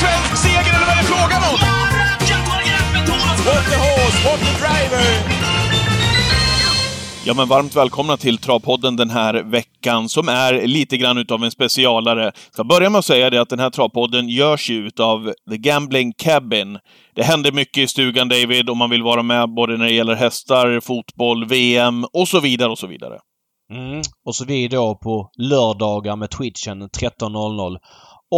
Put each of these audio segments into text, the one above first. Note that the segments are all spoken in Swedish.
svensk seger eller vad är det frågan om? What the horse, what the driver! Ja, men varmt välkomna till Travpodden den här veckan, som är lite grann utav en specialare. Jag ska börja med att säga det att den här Travpodden görs ju utav The Gambling Cabin. Det händer mycket i stugan, David, om man vill vara med både när det gäller hästar, fotboll, VM och så vidare och så vidare. Mm. Och så vi då på lördagar med Twitchen 13.00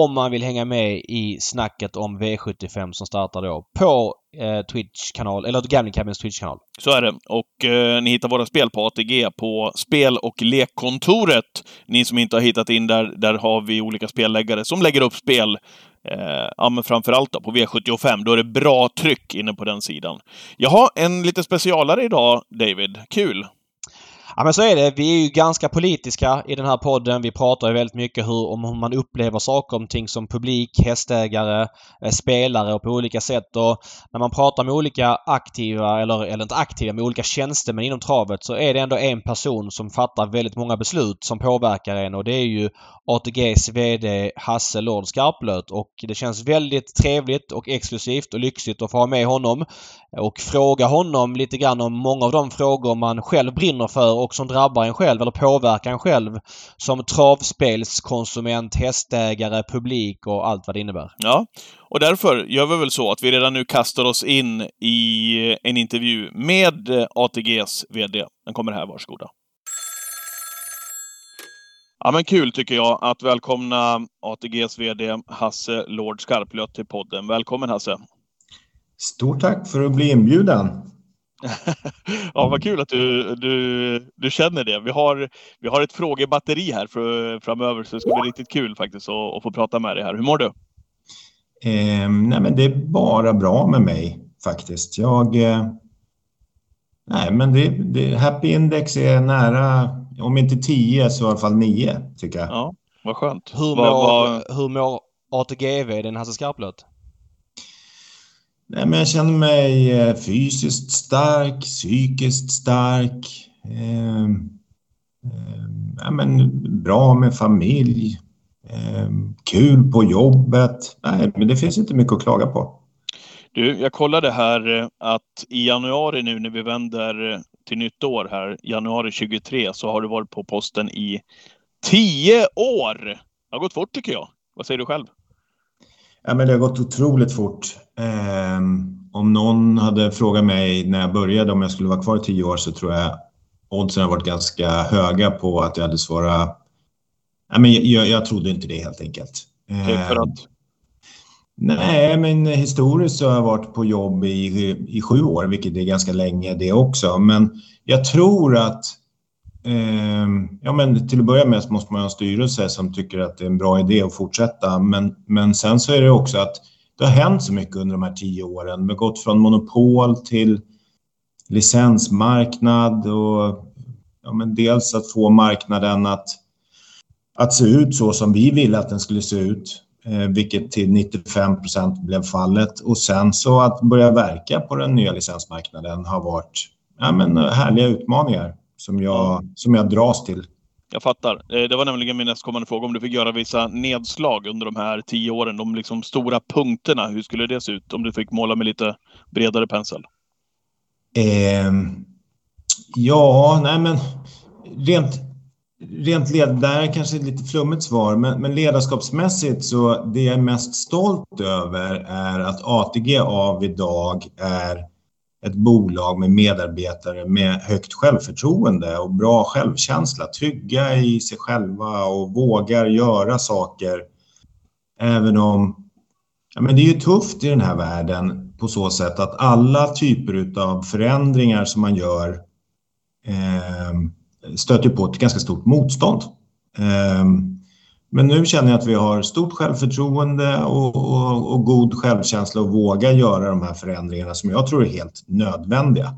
om man vill hänga med i snacket om V75 som startar då på eh, Twitch-kanal, eller Gambling Cabins Twitch-kanal. Så är det. Och eh, ni hittar våra spel på ATG på spel och lekkontoret. Ni som inte har hittat in där, där har vi olika spelläggare som lägger upp spel Eh, ja, men framförallt då på V75. Då är det bra tryck inne på den sidan. Jaha, en lite specialare idag, David. Kul! Ja men så är det. Vi är ju ganska politiska i den här podden. Vi pratar ju väldigt mycket hur, om hur man upplever saker och ting som publik, hästägare, eh, spelare och på olika sätt. Och när man pratar med olika aktiva, eller, eller inte aktiva, med olika tjänstemän inom travet så är det ändå en person som fattar väldigt många beslut som påverkar en och det är ju ATGs VD Hasse Lord Skarplöt och det känns väldigt trevligt och exklusivt och lyxigt att få ha med honom och fråga honom lite grann om många av de frågor man själv brinner för och som drabbar en själv eller påverkar en själv som travspelskonsument, hästägare, publik och allt vad det innebär. Ja, och därför gör vi väl så att vi redan nu kastar oss in i en intervju med ATGs VD. Den kommer här, varsågoda. Ja, men kul tycker jag att välkomna ATGs VD Hasse Lord Skarplöt till podden. Välkommen Hasse! Stort tack för att bli inbjuden! Ja, vad kul att du, du, du känner det. Vi har, vi har ett frågebatteri här för, framöver, så det ska bli riktigt kul faktiskt att, att få prata med dig här. Hur mår du? Eh, nej, men det är bara bra med mig faktiskt. Jag... Eh, nej, men det, det, Happy Index är nära, om inte 10 så i alla fall 9 tycker jag. Ja, vad skönt. Hur mår, vad, hur mår ATGV, den Hasse Skarplöt? Nej, men jag känner mig eh, fysiskt stark, psykiskt stark. Eh, eh, ja, men bra med familj. Eh, kul på jobbet. Nej, men det finns inte mycket att klaga på. Du, jag kollade här eh, att i januari nu när vi vänder eh, till nytt år här, januari 23, så har du varit på posten i tio år. Det har gått fort tycker jag. Vad säger du själv? Ja, men det har gått otroligt fort. Eh, om någon hade frågat mig när jag började om jag skulle vara kvar i tio år så tror jag oddsen har varit ganska höga på att jag hade svarat... Ja, men jag, jag trodde inte det helt enkelt. Eh, för att? Nej, men historiskt så har jag varit på jobb i, i sju år, vilket är ganska länge det också. Men jag tror att Ehm, ja, men till att börja med så måste man ha en styrelse som tycker att det är en bra idé att fortsätta. Men, men sen så är det också att det har hänt så mycket under de här tio åren. Vi har gått från monopol till licensmarknad och ja, men dels att få marknaden att, att se ut så som vi ville att den skulle se ut, eh, vilket till 95 procent blev fallet. Och sen så att börja verka på den nya licensmarknaden har varit ja, men eh, härliga utmaningar som jag, som jag dras till. Jag fattar. Eh, det var nämligen min nästkommande fråga om du fick göra vissa nedslag under de här tio åren. De liksom stora punkterna, hur skulle det se ut om du fick måla med lite bredare pensel? Eh, ja, nej men rent, rent led, där kanske ett lite flummigt svar, men, men ledarskapsmässigt så det jag är mest stolt över är att ATG av idag är ett bolag med medarbetare med högt självförtroende och bra självkänsla, trygga i sig själva och vågar göra saker. Även om ja, men det är ju tufft i den här världen på så sätt att alla typer av förändringar som man gör eh, stöter på ett ganska stort motstånd. Eh, men nu känner jag att vi har stort självförtroende och, och, och, god självkänsla och våga göra de här förändringarna som jag tror är helt nödvändiga.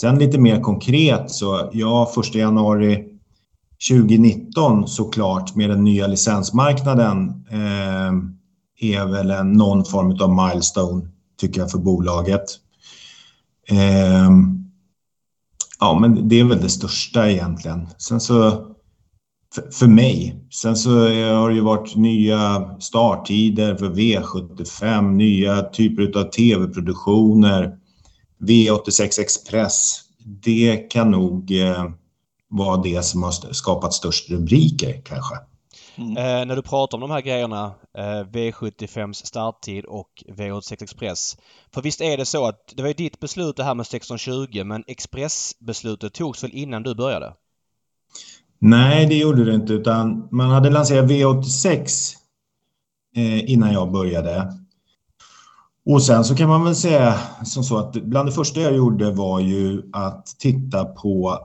Sen lite mer konkret så, ja, 1 januari 2019 såklart med den nya licensmarknaden eh, är väl en, någon form av milestone tycker jag för bolaget. Eh, ja, men det är väl det största egentligen. Sen så för, för mig. Sen så eh, har det ju varit nya starttider för V75, nya typer av tv-produktioner, V86 Express. Det kan nog eh, vara det som har skapat störst rubriker kanske. Mm. Eh, när du pratar om de här grejerna, eh, V75s starttid och V86 Express. För visst är det så att det var ju ditt beslut det här med 1620 men Expressbeslutet togs väl innan du började? Nej, det gjorde det inte utan man hade lanserat V86 eh, innan jag började. Och sen så kan man väl säga som så att bland det första jag gjorde var ju att titta på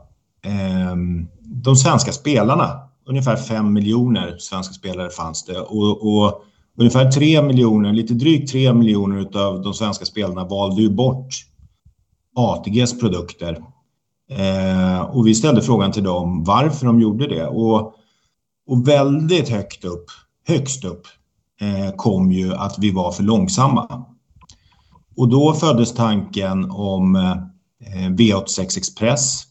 eh, de svenska spelarna ungefär 5 miljoner svenska spelare fanns det och, och ungefär 3 miljoner, lite drygt 3 miljoner av de svenska spelarna valde ju bort ATGs produkter. Eh, och vi ställde frågan till dem varför de gjorde det och, och väldigt högt upp, högst upp eh, kom ju att vi var för långsamma. Och då föddes tanken om eh, V86 Express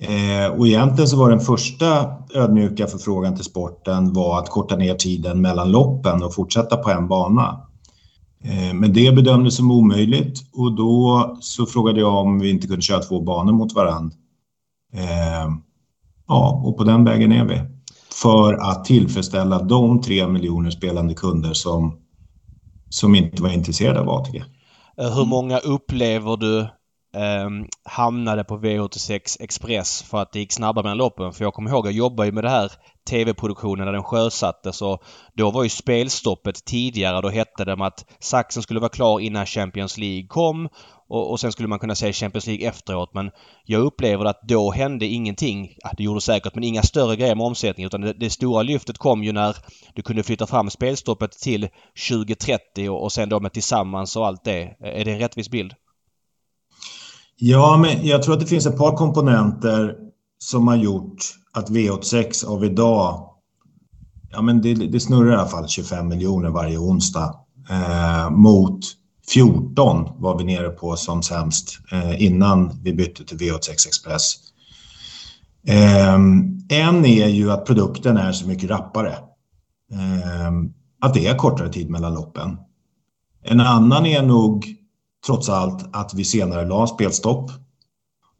Eh, och egentligen så var den första ödmjuka förfrågan till sporten var att korta ner tiden mellan loppen och fortsätta på en bana. Eh, men det bedömdes som omöjligt och då så frågade jag om vi inte kunde köra två banor mot varandra. Eh, ja, och på den vägen är vi. För att tillfredsställa de tre miljoner spelande kunder som, som inte var intresserade av ATG. Eh, hur många upplever du eh, hamnade på V86 Express för att det gick snabbare mellan loppen. För jag kommer ihåg, jag jobbade ju med det här TV-produktionen när den sjösattes och då var ju spelstoppet tidigare. Då hette det att saxen skulle vara klar innan Champions League kom och, och sen skulle man kunna se Champions League efteråt. Men jag upplever att då hände ingenting. Ja, det gjorde säkert, men inga större grejer med omsättning. Utan det, det stora lyftet kom ju när du kunde flytta fram spelstoppet till 2030 och, och sen då med Tillsammans och allt det. Är det en rättvis bild? Ja, men jag tror att det finns ett par komponenter som har gjort att V86 av idag, ja men det, det snurrar i alla fall 25 miljoner varje onsdag eh, mot 14 var vi nere på som sämst eh, innan vi bytte till V86 Express. Eh, en är ju att produkten är så mycket rappare. Eh, att det är kortare tid mellan loppen. En annan är nog trots allt att vi senare la spelstopp.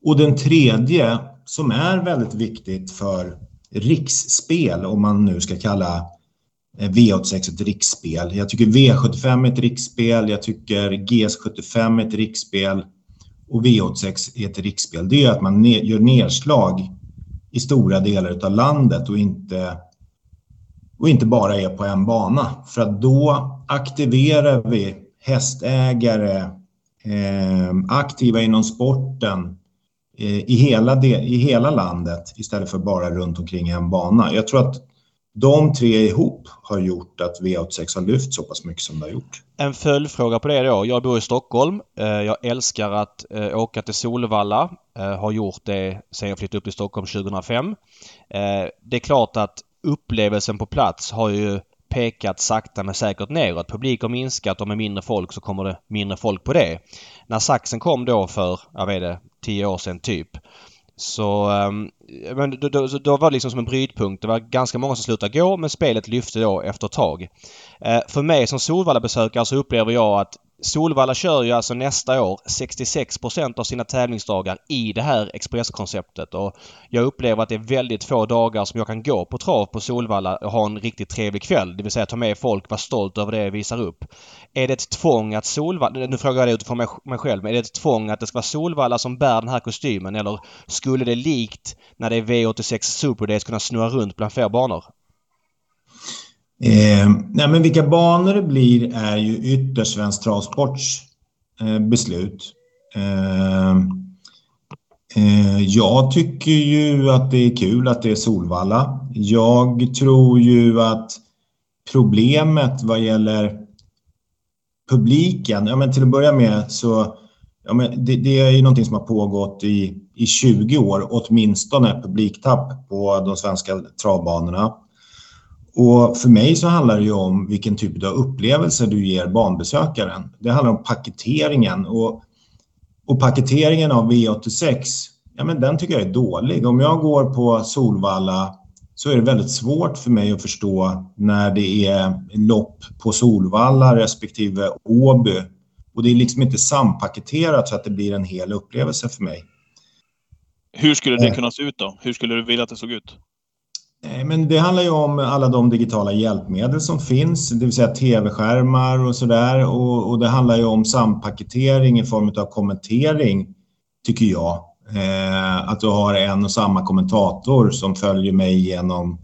Och den tredje, som är väldigt viktigt för riksspel, om man nu ska kalla eh, V86 ett riksspel. Jag tycker V75 är ett riksspel, jag tycker GS75 är ett riksspel och V86 är ett riksspel. Det är att man gör nedslag i stora delar av landet och inte, och inte bara är på en bana. För att då aktiverar vi hästägare, eh, aktiva inom sporten Eh, i, hela de, i hela landet istället för bara runt omkring en bana. Jag tror att de tre ihop har gjort att V86 har lyft så pass mycket som det har gjort. En följdfråga på det då. Jag bor i Stockholm. Eh, jag älskar att eh, åka till Solvalla. Har gjort det sedan jag flyttade upp till Stockholm 2005. Det är klart att upplevelsen på plats har ju pekat sakta men säkert neråt. Publik har minskat och med mindre folk så kommer det mindre folk på det. När saxen kom då för, jag vet det, tio år sedan typ. Så um, men då, då, då, var det liksom som en brytpunkt. Det var ganska många som slutade gå men spelet lyfte då efter ett tag. Eh, för mig som Solvalla-besökare så upplever jag att Solvalla kör ju alltså nästa år 66% av sina tävlingsdagar i det här expresskonceptet och jag upplever att det är väldigt få dagar som jag kan gå på trav på Solvalla och ha en riktigt trevlig kväll. Det vill säga ta med folk, vara stolt över det jag visar upp. Är det ett tvång att Solvalla, nu frågar jag det utifrån mig själv, men är det ett tvång att det ska vara Solvalla som bär den här kostymen eller skulle det likt när det är V86 Super Days kunna snurra runt bland fler banor? Eh, nej, men vilka banor det blir är ju ytterst Svensk Travsports eh, beslut. Eh, eh, jag tycker ju att det är kul att det är Solvalla. Jag tror ju att problemet vad gäller publiken, ja men till att börja med så ja men det, det är ju någonting som har pågått i, i 20 år, åtminstone publiktapp på de svenska travbanorna. Och för mig så handlar det ju om vilken typ av upplevelse du ger banbesökaren. Det handlar om paketeringen och, och paketeringen av V86, ja men den tycker jag är dålig. Om jag går på Solvalla så är det väldigt svårt för mig att förstå när det är lopp på Solvalla respektive Åby. Och det är liksom inte sampaketerat så att det blir en hel upplevelse för mig. Hur skulle det kunna se ut då? Hur skulle du vilja att det såg ut? Men det handlar ju om alla de digitala hjälpmedel som finns, det vill säga tv-skärmar och sådär. Och, och, det handlar ju om sampaketering i form av kommentering, tycker jag. Eh, att du har en och samma kommentator som följer mig genom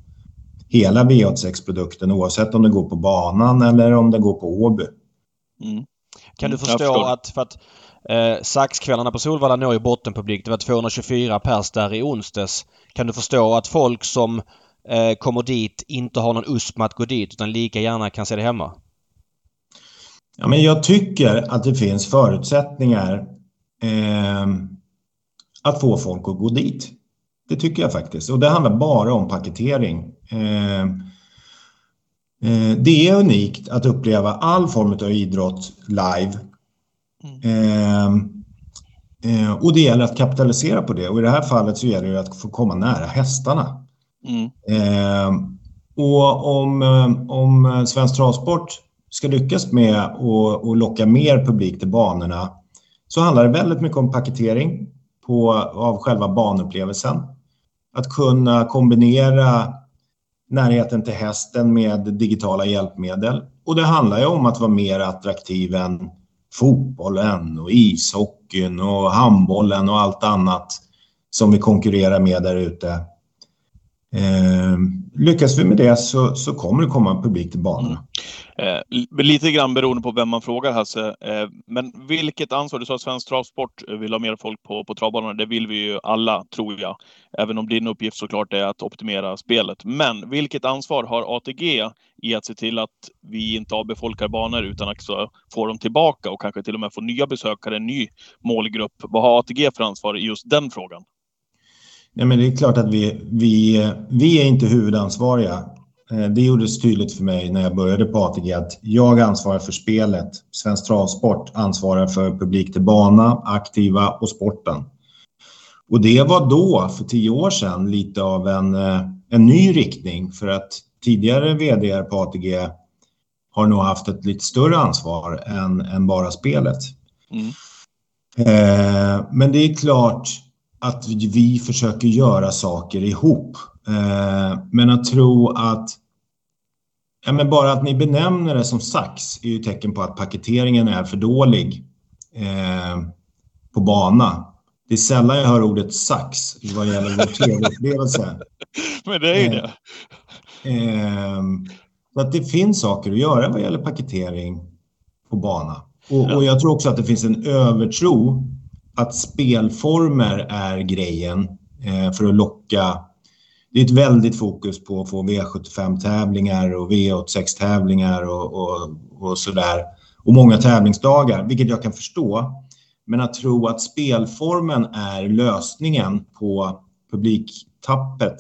hela V86-produkten oavsett om det går på banan eller om det går på Åby. Mm. Kan du förstå att, för att eh, Saxkvällarna på Solvalla når ju bottenpublik. Det var 224 pers där i onsdags. Kan du förstå att folk som eh, kommer dit inte har någon USP med att gå dit utan lika gärna kan se det hemma? Ja, men jag tycker att det finns förutsättningar eh, att få folk att gå dit. Det tycker jag faktiskt. Och det handlar bara om paketering. Eh, eh, det är unikt att uppleva all form av idrott live. Mm. Eh, och det gäller att kapitalisera på det. Och i det här fallet så gäller det att få komma nära hästarna. Mm. och om, om Svensk Travsport ska lyckas med att locka mer publik till banorna så handlar det väldigt mycket om paketering på, av själva banupplevelsen. Att kunna kombinera närheten till hästen med digitala hjälpmedel. Och det handlar ju om att vara mer attraktiv än fotbollen och ishockeyn och handbollen och allt annat som vi konkurrerar med där ute. Eh, lyckas vi med det så, så kommer det komma publik till banorna. Mm. Eh, lite grann beroende på vem man frågar Hasse. Eh, men vilket ansvar, du sa att Svensk Travsport vill ha mer folk på, på travbanorna. Det vill vi ju alla, tror jag. Även om din uppgift såklart är att optimera spelet. Men vilket ansvar har ATG i att se till att vi inte avbefolkar banor utan också får dem tillbaka och kanske till och med får nya besökare, en ny målgrupp. Vad har ATG för ansvar i just den frågan? Ja, men det är klart att vi, vi, vi är inte huvudansvariga Eh, det gjordes tydligt för mig när jag började på ATG att jag ansvarar för spelet. Svensk Travsport ansvarar för publik till bana, aktiva och sporten. Och det var då, för tio år sedan, lite av en, eh, en ny riktning för att tidigare vd på ATG har nog haft ett lite större ansvar än, än bara spelet. Mm. Eh, men det är klart att vi försöker göra saker ihop. Eh, men att tro att Ja, men bara att ni benämner det som sax är ju tecken på att paketeringen är för dålig eh, på bana. Det är sällan jag hör ordet sax vad gäller vår tv-upplevelse. men det är ju det. Eh, så att det finns saker att göra vad gäller paketering på bana. Och, och jag tror också att det finns en övertro att spelformer är grejen eh, för att locka det är ett väldigt fokus på att få V75-tävlingar och V86-tävlingar och, och, och sådär. Och många tävlingsdagar, vilket jag kan förstå. Men att tro att spelformen är lösningen på publiktappet,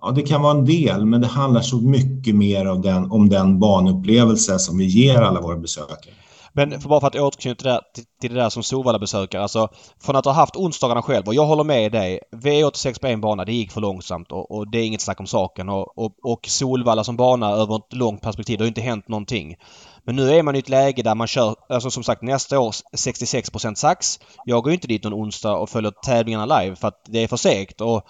ja det kan vara en del, men det handlar så mycket mer om den, om den banupplevelse som vi ger alla våra besökare. Men för bara för att återknyta till, till det där som Solvalla-besökare. Alltså från att ha haft onsdagarna själv och jag håller med dig. V86 på en bana, det gick för långsamt och, och det är inget snack om saken. Och, och, och Solvalla som bana över ett långt perspektiv, det har ju inte hänt någonting. Men nu är man i ett läge där man kör, alltså som sagt nästa år 66% sax. Jag går ju inte dit någon onsdag och följer tävlingarna live för att det är för segt. Och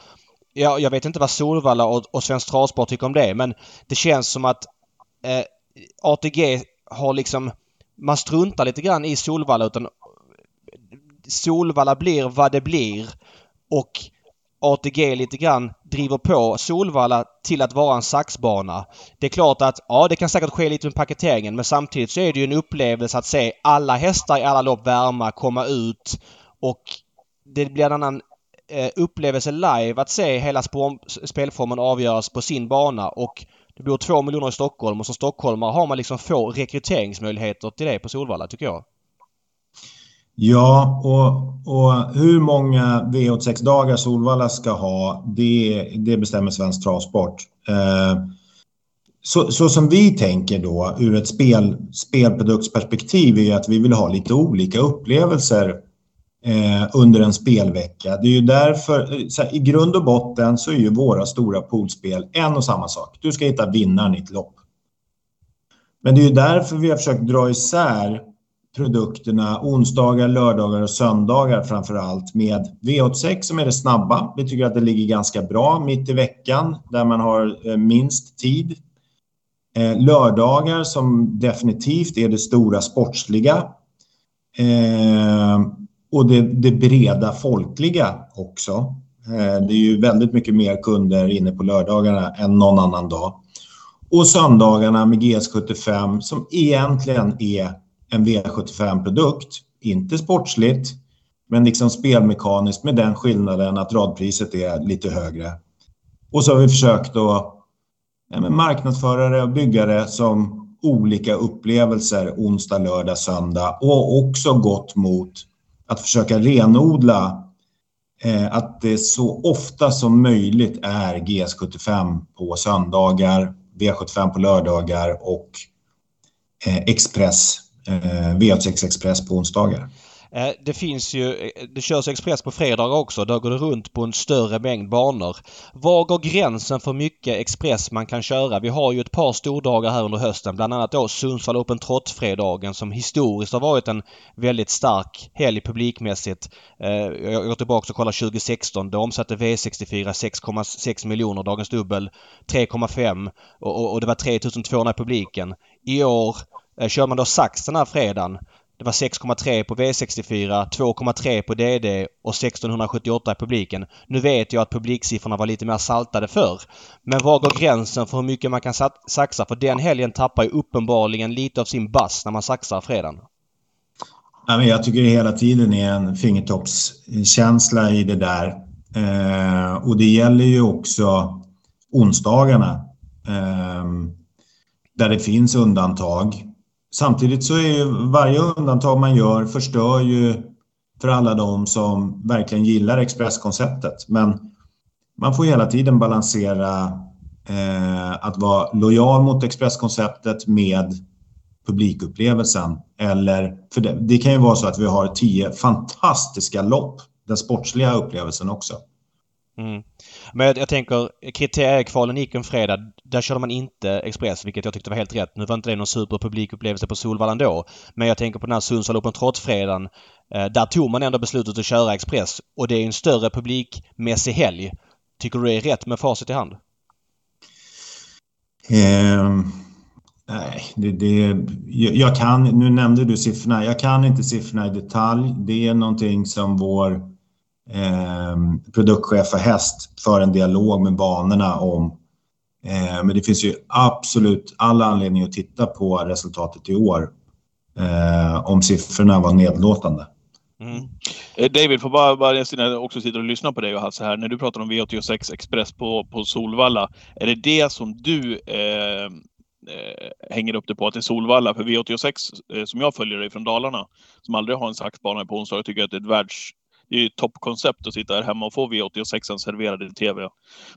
jag, jag vet inte vad Solvalla och, och Svensk Travsport tycker om det men det känns som att eh, ATG har liksom man struntar lite grann i Solvalla utan Solvalla blir vad det blir och ATG lite grann driver på Solvalla till att vara en saxbana. Det är klart att ja, det kan säkert ske lite med paketeringen men samtidigt så är det ju en upplevelse att se alla hästar i alla lopp värma, komma ut och det blir en annan eh, upplevelse live att se hela spelformen avgöras på sin bana och det bor två miljoner i Stockholm och som stockholmare har man liksom få rekryteringsmöjligheter till det på Solvalla tycker jag. Ja, och, och hur många V86-dagar Solvalla ska ha, det, det bestämmer Svensk Travsport. Eh, så, så, som vi tänker då ur ett spel, spelproduktsperspektiv är att vi vill ha lite olika upplevelser eh, under en spelvecka. Det är ju därför, eh, här, i grund och botten så är ju våra stora poolspel en och samma sak. Du ska hitta vinnaren i ett lopp. Men det är ju därför vi har försökt dra isär produkterna onsdagar, lördagar och söndagar framför allt med V86 som är det snabba. Vi tycker att det ligger ganska bra mitt i veckan där man har eh, minst tid. Eh, lördagar som definitivt är det stora sportsliga och det, det breda folkliga också. Eh, det är ju väldigt mycket mer kunder inne på lördagarna än någon annan dag. Och söndagarna med GS75 som egentligen är en V75-produkt. Inte sportsligt, men liksom spelmekaniskt med den skillnaden att radpriset är lite högre. Och så har vi försökt att ja, marknadsföra det och bygga det som olika upplevelser onsdag, lördag, söndag och också gått mot att försöka renodla eh, att det så ofta som möjligt är GS75 på söndagar, V75 på lördagar och eh, Express, eh, V86 Express på onsdagar. Eh, det finns ju, eh, det körs Express på fredagar också. Då går det runt på en större mängd banor. Var går gränsen för mycket Express man kan köra? Vi har ju ett par stordagar här under hösten. Bland annat då Sundsvall Open Trot-fredagen som historiskt har varit en väldigt stark helg publikmässigt. Eh, jag går tillbaka och kollar 2016. Då omsatte V64 6,6 miljoner. Dagens dubbel 3,5 och, och det var 3200 i publiken. I år kör man då Sax den här fredagen. Det var 6,3 på V64, 2,3 på DD och 1678 i publiken. Nu vet jag att publiksiffrorna var lite mer saltade förr. Men var går gränsen för hur mycket man kan saxa? För den helgen tappar ju uppenbarligen lite av sin bass när man saxar fredagen. jag tycker det hela tiden är en fingertoppskänsla i det där. Eh, och det gäller ju också onsdagarna. Eh, där det finns undantag. Samtidigt så är ju varje undantag man gör förstör ju för alla de som verkligen gillar expresskonceptet. Men man får hela tiden balansera eh, att vara lojal mot expresskonceptet med publikupplevelsen. Eller, för det, det, kan ju vara så att vi har tio fantastiska lopp, den sportsliga upplevelsen också. Mm. Men jag, jag tänker kriteriekvalen gick en fredag. Där körde man inte Express, vilket jag tyckte var helt rätt. Nu var inte det någon superpublikupplevelse på Solvalla ändå. Men jag tänker på den här Sundsvall Open Trots-fredagen. Eh, där tog man ändå beslutet att köra Express och det är en större publikmässig helg. Tycker du det är rätt med facit i hand? Eh, nej, det, det, jag, jag kan, nu nämnde du siffrorna. Jag kan inte siffrorna i detalj. Det är någonting som vår eh, produktchef för häst för en dialog med banorna om. Eh, men det finns ju absolut alla anledning att titta på resultatet i år eh, om siffrorna var nedlåtande. Mm. Eh, David, får bara, bara jag också sitter och lyssnar på dig och Hasse här. När du pratar om V86 Express på, på Solvalla, är det det som du ehm, eh, hänger upp det på att det är Solvalla. För V86 eh, som jag följer dig från Dalarna, som aldrig har en saxbana på onsdag, tycker att det är ett världs, det är ju toppkoncept att sitta här hemma och få V86 serverad i TV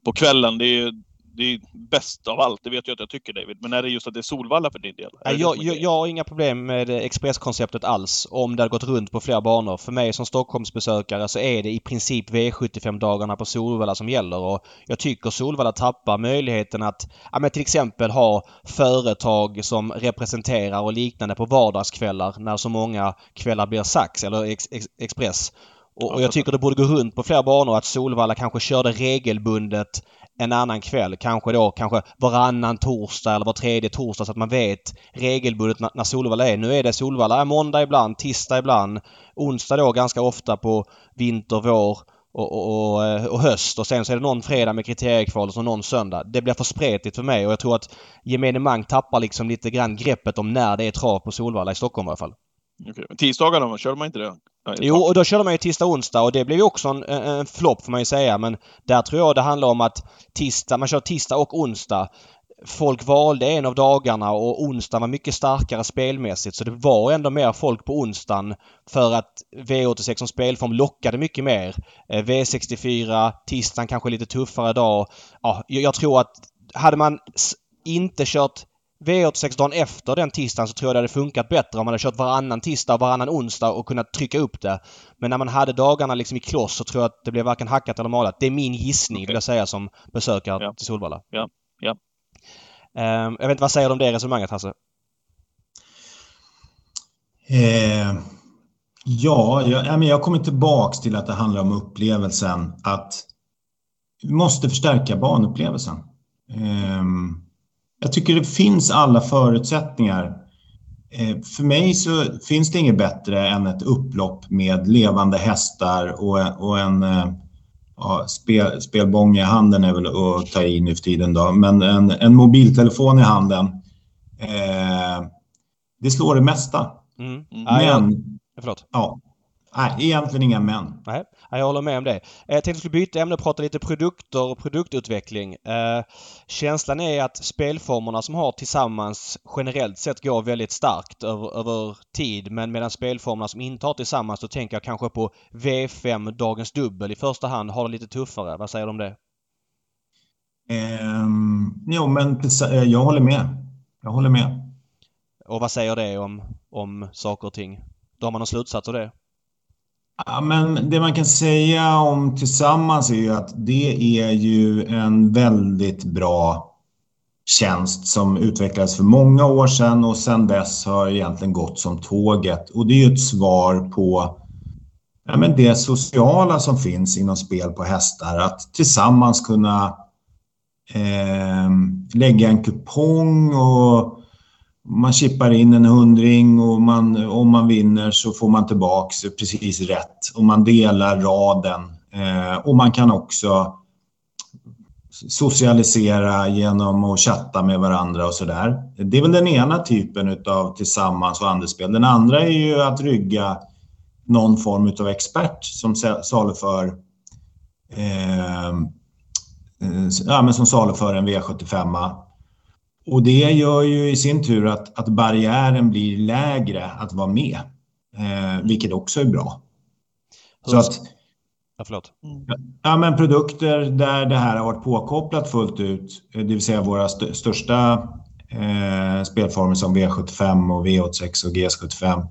på kvällen. Det är det är bäst av allt, det vet jag att jag tycker David. Men är det just att det är Solvalla för din del? Nej, jag, jag, jag, har inga problem med expresskonceptet alls om det hade gått runt på flera banor. För mig som Stockholmsbesökare så är det i princip V75-dagarna på Solvalla som gäller. Och jag tycker Solvalla tappar möjligheten att ja, men till exempel ha företag som representerar och liknande på vardagskvällar när så många kvällar blir Sax eller ex, ex, Express. Och, och, jag tycker det borde gå runt på flera banor att Solvalla kanske körde regelbundet en annan kväll. Kanske då kanske varannan torsdag eller var tredje torsdag så att man vet regelbundet när, när Solvalla är. Nu är det Solvalla måndag ibland, tisdag ibland, onsdag då ganska ofta på vinter, vår och, och, och, eh, och, höst och sen så är det någon fredag med kriteriekval och så någon söndag. Det blir för spretigt för mig och jag tror att gemene man tappar liksom lite grann greppet om när det är trav på Solvalla i Stockholm i alla fall. Okay. Tisdagarna, körde man inte det? Jo, och då körde man ju tisdag och onsdag och det blev ju också en, en flopp får man ju säga. Men där tror jag det handlar om att tisdag, man kör tisdag och onsdag. Folk valde en av dagarna och onsdagen var mycket starkare spelmässigt så det var ändå mer folk på onsdagen för att V86 som spelform lockade mycket mer. Eh, V64, tisdagen kanske lite tuffare dag. Ja, jag tror att hade man inte kört V86 dagen efter den tisdagen så tror jag det hade funkat bättre om man hade kört varannan tisdag och varannan onsdag och kunnat trycka upp det. Men när man hade dagarna liksom i kloss så tror jag att det blev varken hackat eller malat. Det är min gissning okay. vill jag säga som besökare ja. till Solvalla. Ja, ja. Um, jag vet inte, vad säger du om det resonemanget Hasse? Eh, ja, jag, jag kommer tillbaks till att det handlar om upplevelsen. Att vi måste förstärka banupplevelsen. Eh, jag tycker det finns alla förutsättningar. Eh, för mig så finns det inget bättre än ett upplopp med levande hästar och, och en eh, ja, spel, spelbång i handen är väl att ta i nu för tiden då, men en, en mobiltelefon i handen. Eh, det slår det mesta. Mm. Men... Ja, Förlåt. Ja. Nej, egentligen inga män. Nej, jag håller med om det. Jag tänkte att vi skulle byta ämne och prata lite produkter och produktutveckling. Eh, känslan är att spelformerna som har tillsammans generellt sett går väldigt starkt över, över tid. Men medan spelformerna som inte har tillsammans, då tänker jag kanske på V5 Dagens Dubbel i första hand, har det lite tuffare. Vad säger du om det? Um, jo, men jag håller med. Jag håller med. Och vad säger det om, om saker och ting? Då har man någon slutsats av det? Ja, men det man kan säga om Tillsammans är ju att det är ju en väldigt bra tjänst som utvecklades för många år sedan och sedan dess har egentligen gått som tåget. Och det är ju ett svar på ja, men det sociala som finns inom spel på hästar. Att tillsammans kunna eh, lägga en kupong och man chippar in en hundring och man, om man vinner så får man tillbaks precis rätt. Och man delar raden. Eh, och man kan också socialisera genom att chatta med varandra och sådär. Det är väl den ena typen av tillsammans och andelsspel. Den andra är ju att rygga någon form av expert som saluför eh, eh, ja, men som saluför en V75 och det gör ju i sin tur att, att barriären blir lägre att vara med, eh, vilket också är bra. Så att, ja, förlåt. Ja, men produkter där det här har varit påkopplat fullt ut, eh, det vill säga våra st största eh, spelformer som V75 och V86 och GS75,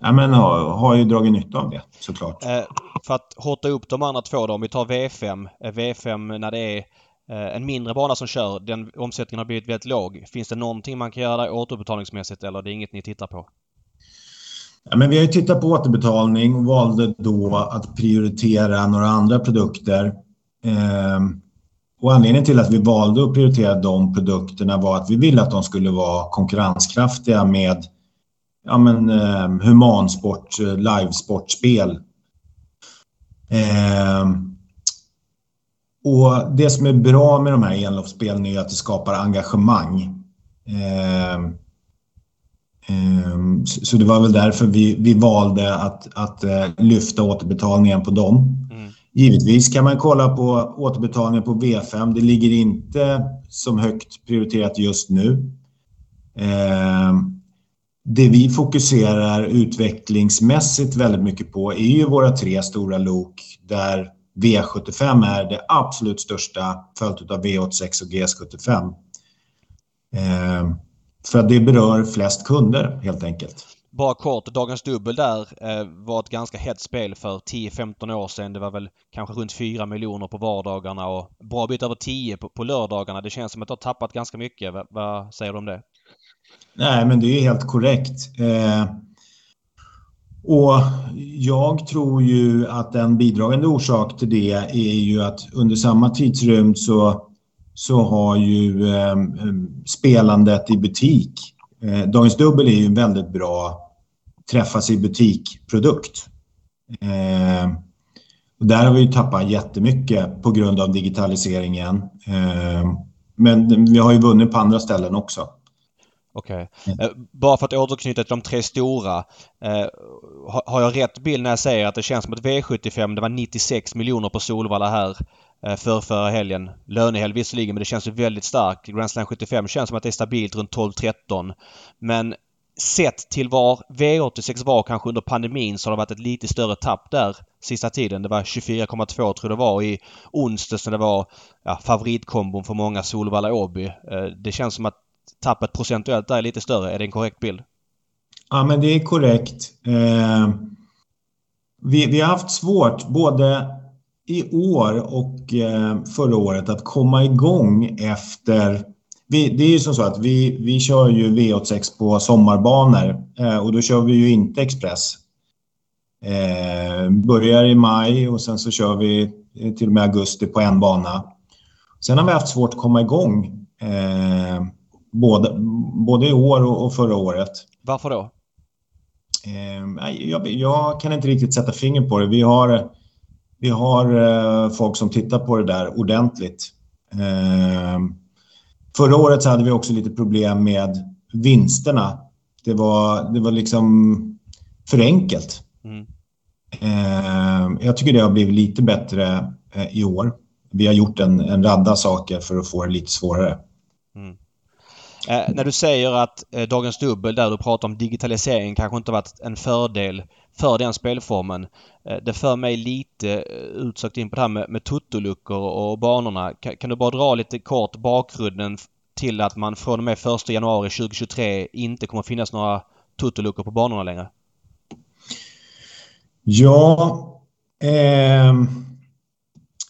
ja, men har, har ju dragit nytta av det såklart. Eh, för att hotta upp de andra två då, om vi tar V5. Eh, V5 när det är Eh, en mindre bana som kör, den omsättningen har blivit väldigt låg. Finns det någonting man kan göra där återbetalningsmässigt eller det är inget ni tittar på? Ja, men vi har ju tittat på återbetalning och valde då att prioritera några andra produkter. Eh, och anledningen till att vi valde att prioritera de produkterna var att vi ville att de skulle vara konkurrenskraftiga med ja, men, ehm, eh, humansport, livesportspel. Eh, och det som är bra med de här enloppsspelen är att det skapar engagemang. Eh, eh, så det var väl därför vi, vi valde att, att eh, lyfta återbetalningen på dem. Mm. Givetvis kan man kolla på återbetalningen på V5. Det ligger inte som högt prioriterat just nu. Det vi fokuserar utvecklingsmässigt väldigt mycket på är ju våra tre stora lok där V75 är det absolut största följt av V86 och GS75. Eh, för att det berör flest kunder helt enkelt. Bara kort, Dagens Dubbel där eh, var ett ganska hett spel för 10-15 år sedan. Det var väl kanske runt 4 miljoner på vardagarna och bra bit över 10 på, på lördagarna. Det känns som att det har tappat ganska mycket. Vad säger du om det? Nej, men det är helt korrekt. Eh, och jag tror ju att en bidragande orsak till det är ju att under samma tidsrymd så, så har ju eh, spelandet i butik, eh, Dagens Dubbel är ju en väldigt bra träffas i butik-produkt. Eh, där har vi ju tappat jättemycket på grund av digitaliseringen. Eh, men vi har ju vunnit på andra ställen också. Okej. Okay. Mm. Eh, bara för att återknyta till de tre stora. Eh, har jag rätt bild när jag säger att det känns som att V75, det var 96 miljoner på Solvalla här eh, för förra helgen. Lönehelg visserligen men det känns ju väldigt starkt. Grand Slam 75 känns som att det är stabilt runt 12-13. Men sett till var V86 var kanske under pandemin så har det varit ett lite större tapp där sista tiden. Det var 24,2 tror jag det var i onsdags när det var ja, favoritkombon för många Solvalla-Åby. Det känns som att tappet procentuellt där är lite större. Är det en korrekt bild? Ja, men det är korrekt. Eh, vi, vi har haft svårt både i år och eh, förra året att komma igång efter... Vi, det är ju som så att vi, vi kör ju V86 på sommarbanor eh, och då kör vi ju inte Express. Eh, börjar i maj och sen så kör vi eh, till och med augusti på en bana. Sen har vi haft svårt att komma igång eh, både, både i år och, och förra året. Varför då? Eh, jag, jag, kan inte riktigt sätta finger på det. Vi har, vi har eh, folk som tittar på det där ordentligt. Eh, förra året så hade vi också lite problem med vinsterna. Det var, det var liksom för enkelt. Mm. Eh, jag tycker det har blivit lite bättre eh, i år. Vi har gjort en, en radda saker för att få det lite svårare. Mm. Eh, när du säger att eh, Dagens Dubbel, där du pratar om digitalisering, kanske inte varit en fördel för den spelformen. Eh, det för mig lite eh, utsökt in på det här med, med tuttoluckor och banorna. Kan, kan, du bara dra lite kort bakgrunden till att man från och med 1 januari 2023 inte kommer finnas några tuttoluckor på banorna längre? Ja, eh,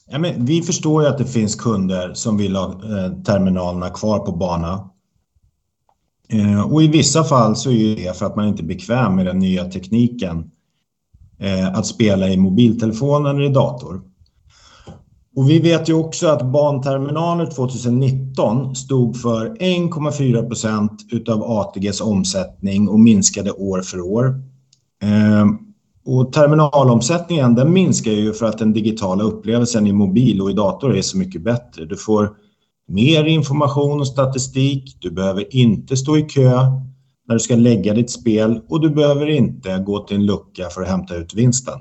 ja men vi förstår ju att det finns kunder som vill ha eh, terminalerna kvar på bana. Eh, och i vissa fall så är det för att man inte är bekväm med den nya tekniken eh, att spela i mobiltelefon eller i dator. Och vi vet ju också att banterminaler 2019 stod för 1,4 procent utav ATGs omsättning och minskade år för år. Eh, och terminalomsättningen den minskar ju för att den digitala upplevelsen i mobil och i dator är så mycket bättre. Du får mer information och statistik. Du behöver inte stå i kö när du ska lägga ditt spel och du behöver inte gå till en lucka för att hämta ut vinsten.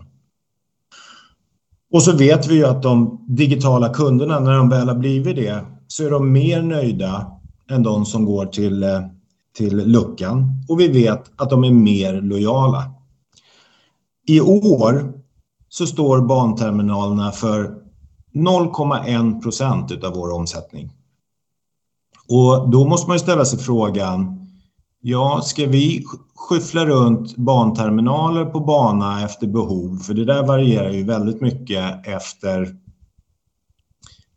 Och så vet vi ju att de digitala kunderna, när de väl har blivit det, så är de mer nöjda än de som går till, eh, till luckan. Och vi vet att de är mer lojala. I år så står banterminalerna för 0,1 procent av vår omsättning. Och då måste man ju ställa sig frågan, ja, ska vi skyffla runt banterminaler på bana efter behov? För det där varierar ju väldigt mycket efter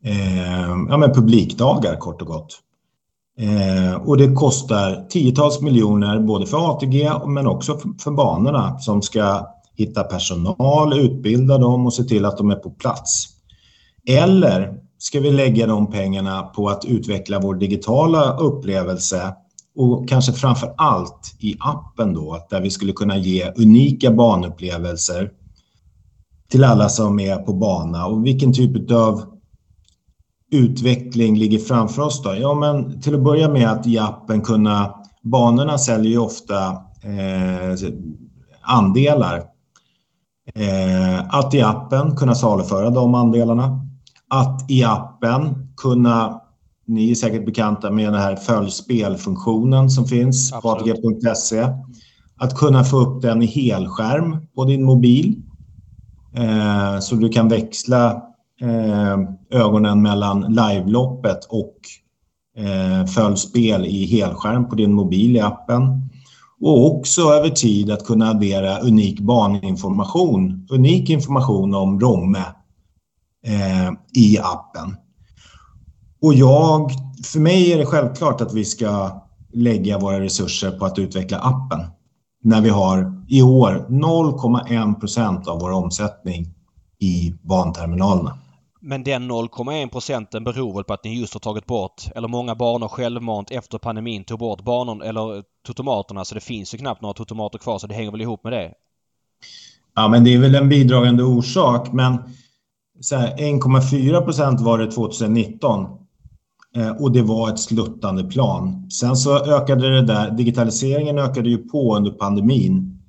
eh, ja, men publikdagar kort och gott. Eh, och det kostar tiotals miljoner både för ATG men också för, för banorna som ska hitta personal, utbilda dem och se till att de är på plats. Eller ska vi lägga de pengarna på att utveckla vår digitala upplevelse och kanske framför allt i appen då, där vi skulle kunna ge unika banupplevelser till alla som är på bana och vilken typ av utveckling ligger framför oss då? Ja, men till att börja med att i appen kunna, banorna säljer ju ofta eh, andelar. Eh, att i appen kunna saluföra de andelarna att i appen kunna, ni är säkert bekanta med den här följspelfunktionen som finns på atg.se, att kunna få upp den i helskärm på din mobil. Eh, så du kan växla eh, ögonen mellan liveloppet och eh, följspel i helskärm på din mobil i appen. Och också över tid att kunna addera unik baninformation, unik information om Romme eh, i appen. Och jag, för mig är det självklart att vi ska lägga våra resurser på att utveckla appen. När vi har i år 0,1 procent av vår omsättning i banterminalerna. Men den 0,1 procenten beror väl på att ni just har tagit bort, eller många banor självmant efter pandemin tog bort banorna eller totomaterna så det finns ju knappt några totomater kvar så det hänger väl ihop med det? Ja men det är väl en bidragande orsak men 1,4 procent var det 2019 eh, och det var ett sluttande plan. Sen så ökade det där, digitaliseringen ökade ju på under pandemin.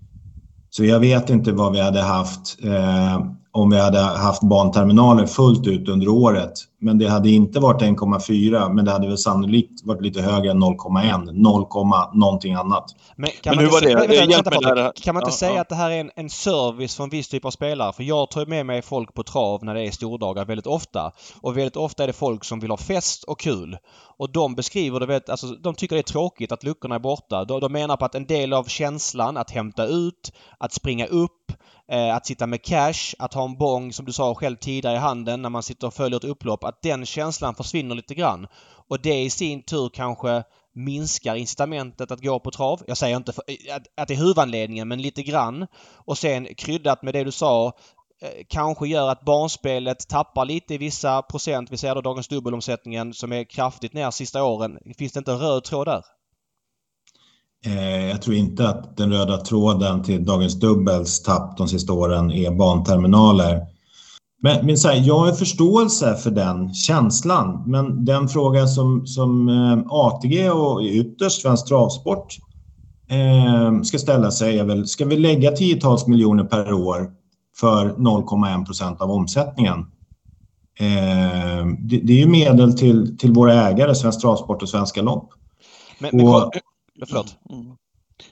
Så jag vet inte vad vi hade haft eh, om vi hade haft banterminaler fullt ut under året. Men det hade inte varit 1,4 men det hade väl sannolikt varit lite högere än 0,1, 0, någonting annat. Men kan men man inte, vänta, vänta, kan man inte ja, säga ja. att det här är en, en service för en viss typ av spelare? För jag tar med mig folk på trav när det är stordagar väldigt ofta. Och väldigt ofta är det folk som vill ha fest och kul. Och de beskriver det väldigt, alltså de tycker det är tråkigt att luckorna är borta. De, de menar på att en del av känslan att hämta ut, att springa upp, eh, att sitta med cash, att ha en bong som du sa själv tidigare i handen när man sitter och följer ett upplopp, att den känslan försvinner lite grann. Och det i sin tur kanske minskar incitamentet att gå på trav. Jag säger inte för, eh, att, att det är huvudanledningen men lite grann. Och sen kryddat med det du sa eh, kanske gör att barnspelet tappar lite i vissa procent. Vi ser då dagens dubbelomsättningen som är kraftigt ner sista åren. Finns det inte en röd tråd där? Eh, jag tror inte att den röda tråden till dagens dubbels tapp de sista åren är banterminaler. Men, men här, jag har förståelse för den känslan. Men den fråga som, som eh, ATG och ytterst Svensk Travsport eh, ska ställa sig är väl, ska vi lägga tiotals miljoner per år för 0,1 procent av omsättningen. Eh, det, det, är ju medel till, till våra ägare, Svensk Travsport och Svenska Lopp. Men, men, förlåt.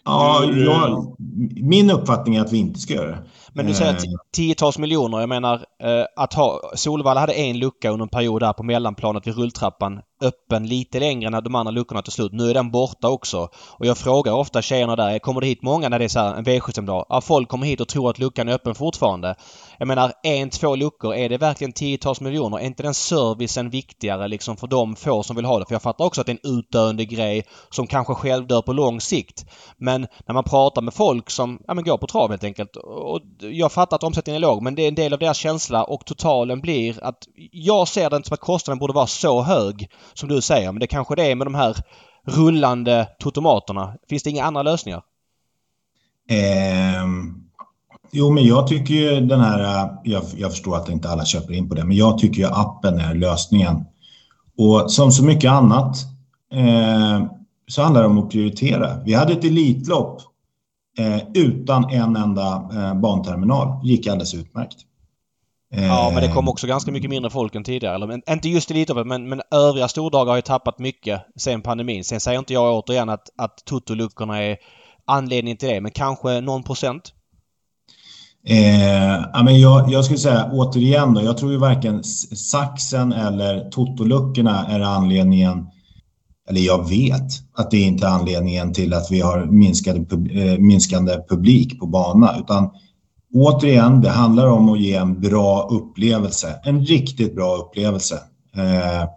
Ja, jag, min uppfattning är att vi inte ska göra det. Men du säger eh. tiotals miljoner. Jag menar eh, att ha... Solvalla hade en lucka under en period där på mellanplanet vid rulltrappan öppen lite längre än de andra luckorna till slut. Nu är den borta också. Och jag frågar ofta tjejerna där, kommer det hit många när det är så en V75-dag? Ja, folk kommer hit och tror att luckan är öppen fortfarande. Jag menar, en, två luckor, är det verkligen tiotals miljoner? Är inte den servicen viktigare liksom för de få som vill ha det? För jag fattar också att det är en utdöende grej som kanske självdör på lång sikt. Men när man pratar med folk som, ja men går på trav helt enkelt. Och jag fattar att omsättningen är låg men det är en del av deras känsla och totalen blir att jag ser det inte som att kostnaden borde vara så hög som du säger. Men det kanske det är med de här rullande totomaterna. Finns det inga andra lösningar? Um jo, men jag tycker ju den här... Jag, jag, förstår att inte alla köper in på det, men jag tycker ju appen är lösningen. Och som så mycket annat eh, så handlar det om att prioritera. Vi hade ett Elitlopp eh, utan en enda eh, banterminal. gick alldeles utmärkt. Ja, men det kom också ganska mycket mindre folk än tidigare. Eller, inte just Elitloppet, men, men övriga stordagar har ju tappat mycket sen pandemin. Sen säger inte jag återigen att, att Toto-luckorna är anledningen till det, men kanske någon procent? Eh, men jag, jag skulle säga återigen då, jag tror ju varken saxen eller totoluckorna är anledningen, eller jag vet att det inte är anledningen till att vi har minskade, eh, minskande publik på bana, utan återigen, det handlar om att ge en bra upplevelse. En riktigt bra upplevelse. Eh,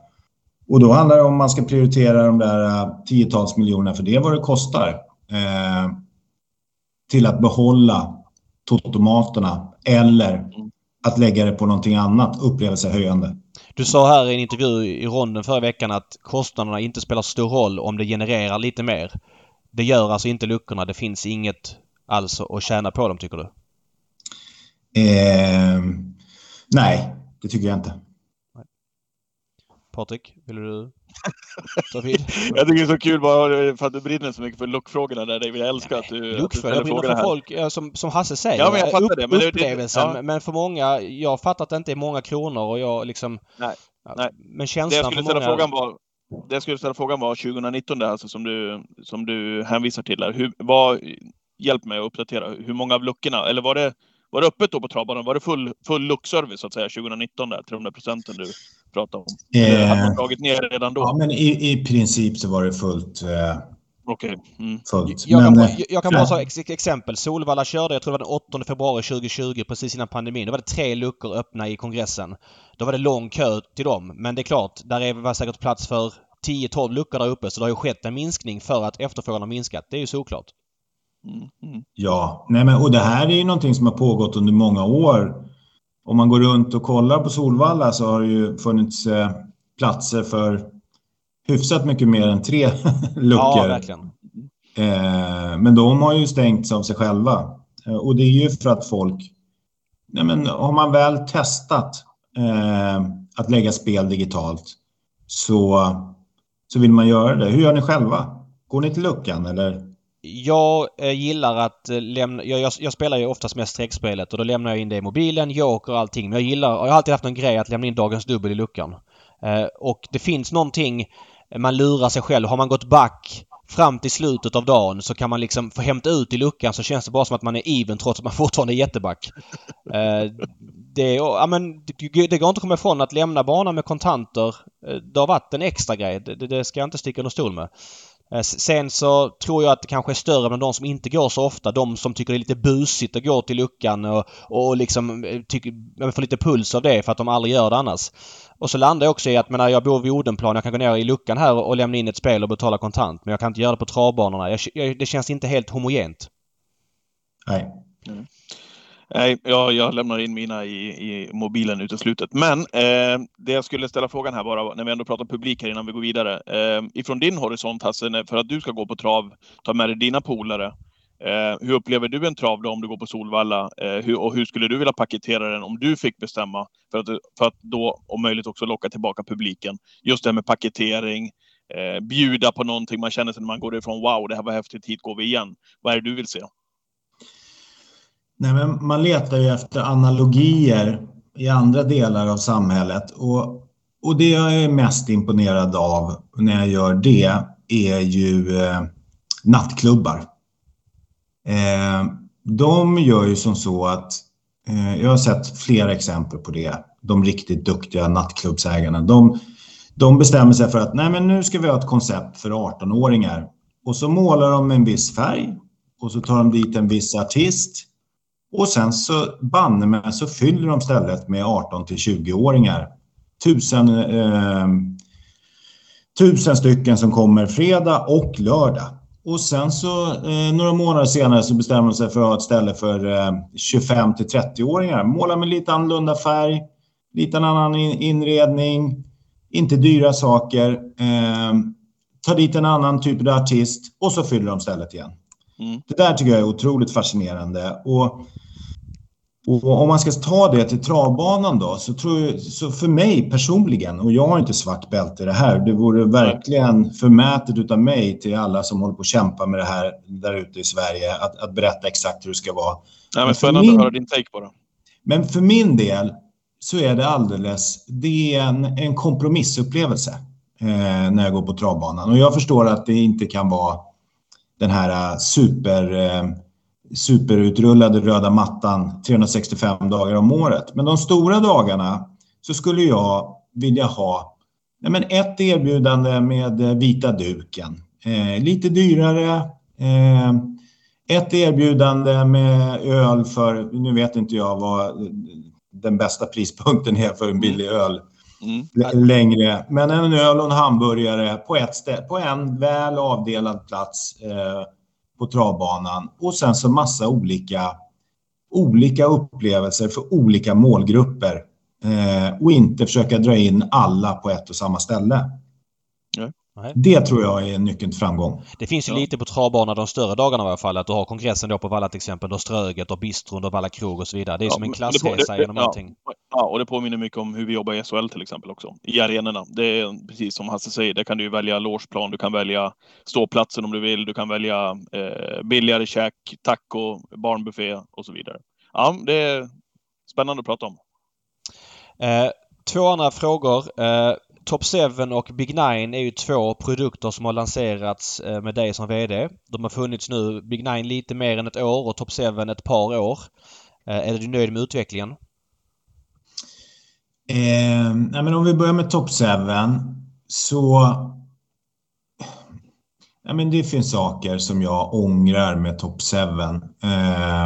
och då handlar det om man ska prioritera de där eh, tiotals miljonerna, för det är vad det kostar, eh, till att behålla totomaterna eller att lägga det på någonting annat upplevelsehöjande. Du sa här i en intervju i ronden förra veckan att kostnaderna inte spelar stor roll om det genererar lite mer. Det gör alltså inte luckorna. Det finns inget alls att tjäna på dem, tycker du? Eh, nej, det tycker jag inte. Patrik, vill du? jag tycker det är så kul bara för att du brinner så mycket för lockfrågorna där. Jag älskar att du, Lockfrågor, jag brinner för folk, som, som Hasse säger, ja, men jag fattar upp, det, men upplevelsen. Det, ja. Men för många, jag fattar att det inte är många kronor och jag liksom... Nej, nej. Men känslan det jag skulle ställa många... Frågan var, det jag skulle ställa frågan var 2019 där, alltså, som, du, som du hänvisar till. Där. Hur, vad, hjälp mig att uppdatera. Hur många av luckorna, eller var det var det öppet då på travbanan? Var det full, full luckservice så att säga 2019 där, 300 procenten du pratade om? Eh, hade man dragit ner redan då? Ja, men i, i princip så var det fullt. Eh, Okej. Okay. Mm. Fullt. Jag, kan, bara, eh, jag kan bara ta ex exempel. Solvalla körde, jag tror det var den 8 februari 2020, precis innan pandemin. Då var det tre luckor öppna i kongressen. Då var det lång kö till dem. Men det är klart, där är var säkert plats för 10-12 luckor där uppe. Så det har ju skett en minskning för att efterfrågan har minskat. Det är ju såklart. Mm, mm. Ja, nej men, och det här är ju någonting som har pågått under många år. Om man går runt och kollar på Solvalla så har det ju funnits eh, platser för hyfsat mycket mer än tre luckor. Ja, verkligen. Eh, men de har ju stängts av sig själva. Eh, och det är ju för att folk... Nej men, har man väl testat eh, att lägga spel digitalt så, så vill man göra det. Hur gör ni själva? Går ni till luckan eller jag eh, gillar att eh, lämna... Jag, jag, jag, spelar ju oftast mest streckspelet och då lämnar jag in det i mobilen, joker och allting. Men jag gillar... Jag har alltid haft en grej att lämna in dagens dubbel i luckan. Eh, och det finns någonting... Man lurar sig själv. Har man gått back fram till slutet av dagen så kan man liksom få hämta ut i luckan så känns det bara som att man är even trots att man fortfarande är jätteback. Eh, det, ja, men, det går inte att komma ifrån att lämna banan med kontanter. Eh, det har varit en extra grej. Det, det ska jag inte sticka under stol med. Eh, sen så tror jag att det kanske är större bland de som inte går så ofta. De som tycker det är lite busigt att gå till luckan och, och liksom tycker, får lite puls av det för att de aldrig gör det annars. Och så landar jag också i att menar, jag bor vid Odenplan. Jag kan gå ner i luckan här och lämna in ett spel och betala kontant. Men jag kan inte göra det på travbanorna. Jag, jag, det känns inte helt homogent. Nej. Mm. Nej, jag, jag lämnar in mina i, i mobilen uteslutet. Men eh, det jag skulle ställa frågan här bara, när vi ändå pratar publik här innan vi går vidare. Eh, ifrån din horisont Hasse, för att du ska gå på trav, ta med dig dina polare. Eh, hur upplever du en trav då om du går på Solvalla? Eh, hur, och hur skulle du vilja paketera den om du fick bestämma? För att, för att då om möjligt också locka tillbaka publiken. Just det här med paketering, eh, bjuda på någonting man känner sig när man går ifrån wow, det här var häftigt, hit går vi igen. Vad är det du vill se? Nej, men man letar ju efter analogier i andra delar av samhället. Och, och det jag är mest imponerad av när jag gör det är ju eh, nattklubbar. Eh, de gör ju som så att, eh, jag har sett flera exempel på det, de riktigt duktiga nattklubbsägarna. De, de bestämmer sig för att nej men nu ska vi ha ett koncept för 18-åringar. Och så målar de en viss färg och så tar de dit en viss artist och sen så banne mig så fyller de stället med 18 till 20-åringar. Tusen, eh, tusen stycken som kommer fredag och lördag. Och sen så eh, några månader senare så bestämmer de sig för att ha ett ställe för eh, 25 till 30-åringar. Måla med lite annorlunda färg, lite annan inredning, inte dyra saker. Eh, ta dit en annan typ av artist och så fyller de stället igen. Mm. Det där tycker jag är otroligt fascinerande. Och, och om man ska ta det till travbanan då, så tror jag, så för mig personligen, och jag har inte svart bälte i det här, det vore verkligen förmätet utav mig till alla som håller på att kämpa med det här där ute i Sverige, att, att berätta exakt hur det ska vara. Ja, men spännande min, att höra din take på det. Men för min del så är det alldeles, det är en, en kompromissupplevelse eh, när jag går på travbanan. Och jag förstår att det inte kan vara den här äh, super äh, superutrullade röda mattan 365 dagar om året. Men de stora dagarna så skulle jag vilja ha nej men ett erbjudande med äh, vita duken. Eh, lite dyrare. Eh, ett erbjudande med öl för, nu vet inte jag vad den bästa prispunkten är för en billig öl mm. längre. Men en öl och en hamburgare på, ett stä- på en väl avdelad plats eh, på travbanan och sen så massa olika, olika upplevelser för olika målgrupper eh, och inte försöka dra in alla på ett och samma ställe. Nej. Det tror jag är nyckeln till framgång. Det finns ju ja. lite på travbanan de större dagarna i alla fall. Att du har kongressen då på Valla till exempel. Och Ströget och Bistron och Valla krog och så vidare. Det är ja, som en klassresa genom ja, allting. Ja, och det påminner mycket om hur vi jobbar i SHL till exempel också. I arenorna. Det är precis som Hasse säger. Där kan du välja logeplan. Du kan välja ståplatsen om du vill. Du kan välja eh, billigare käk, taco, barnbuffé och så vidare. Ja, det är spännande att prata om. Eh, två andra frågor. Eh, Top 7 och Big Nine är ju två produkter som har lanserats eh, med dig som VD. De har funnits nu, Big Nine lite mer än ett år och Top 7 ett par år. Eh, är du nöjd med utvecklingen? Eh, men om vi börjar med Top 7 så... Ja, men det finns saker som jag ångrar med Top 7. Eh,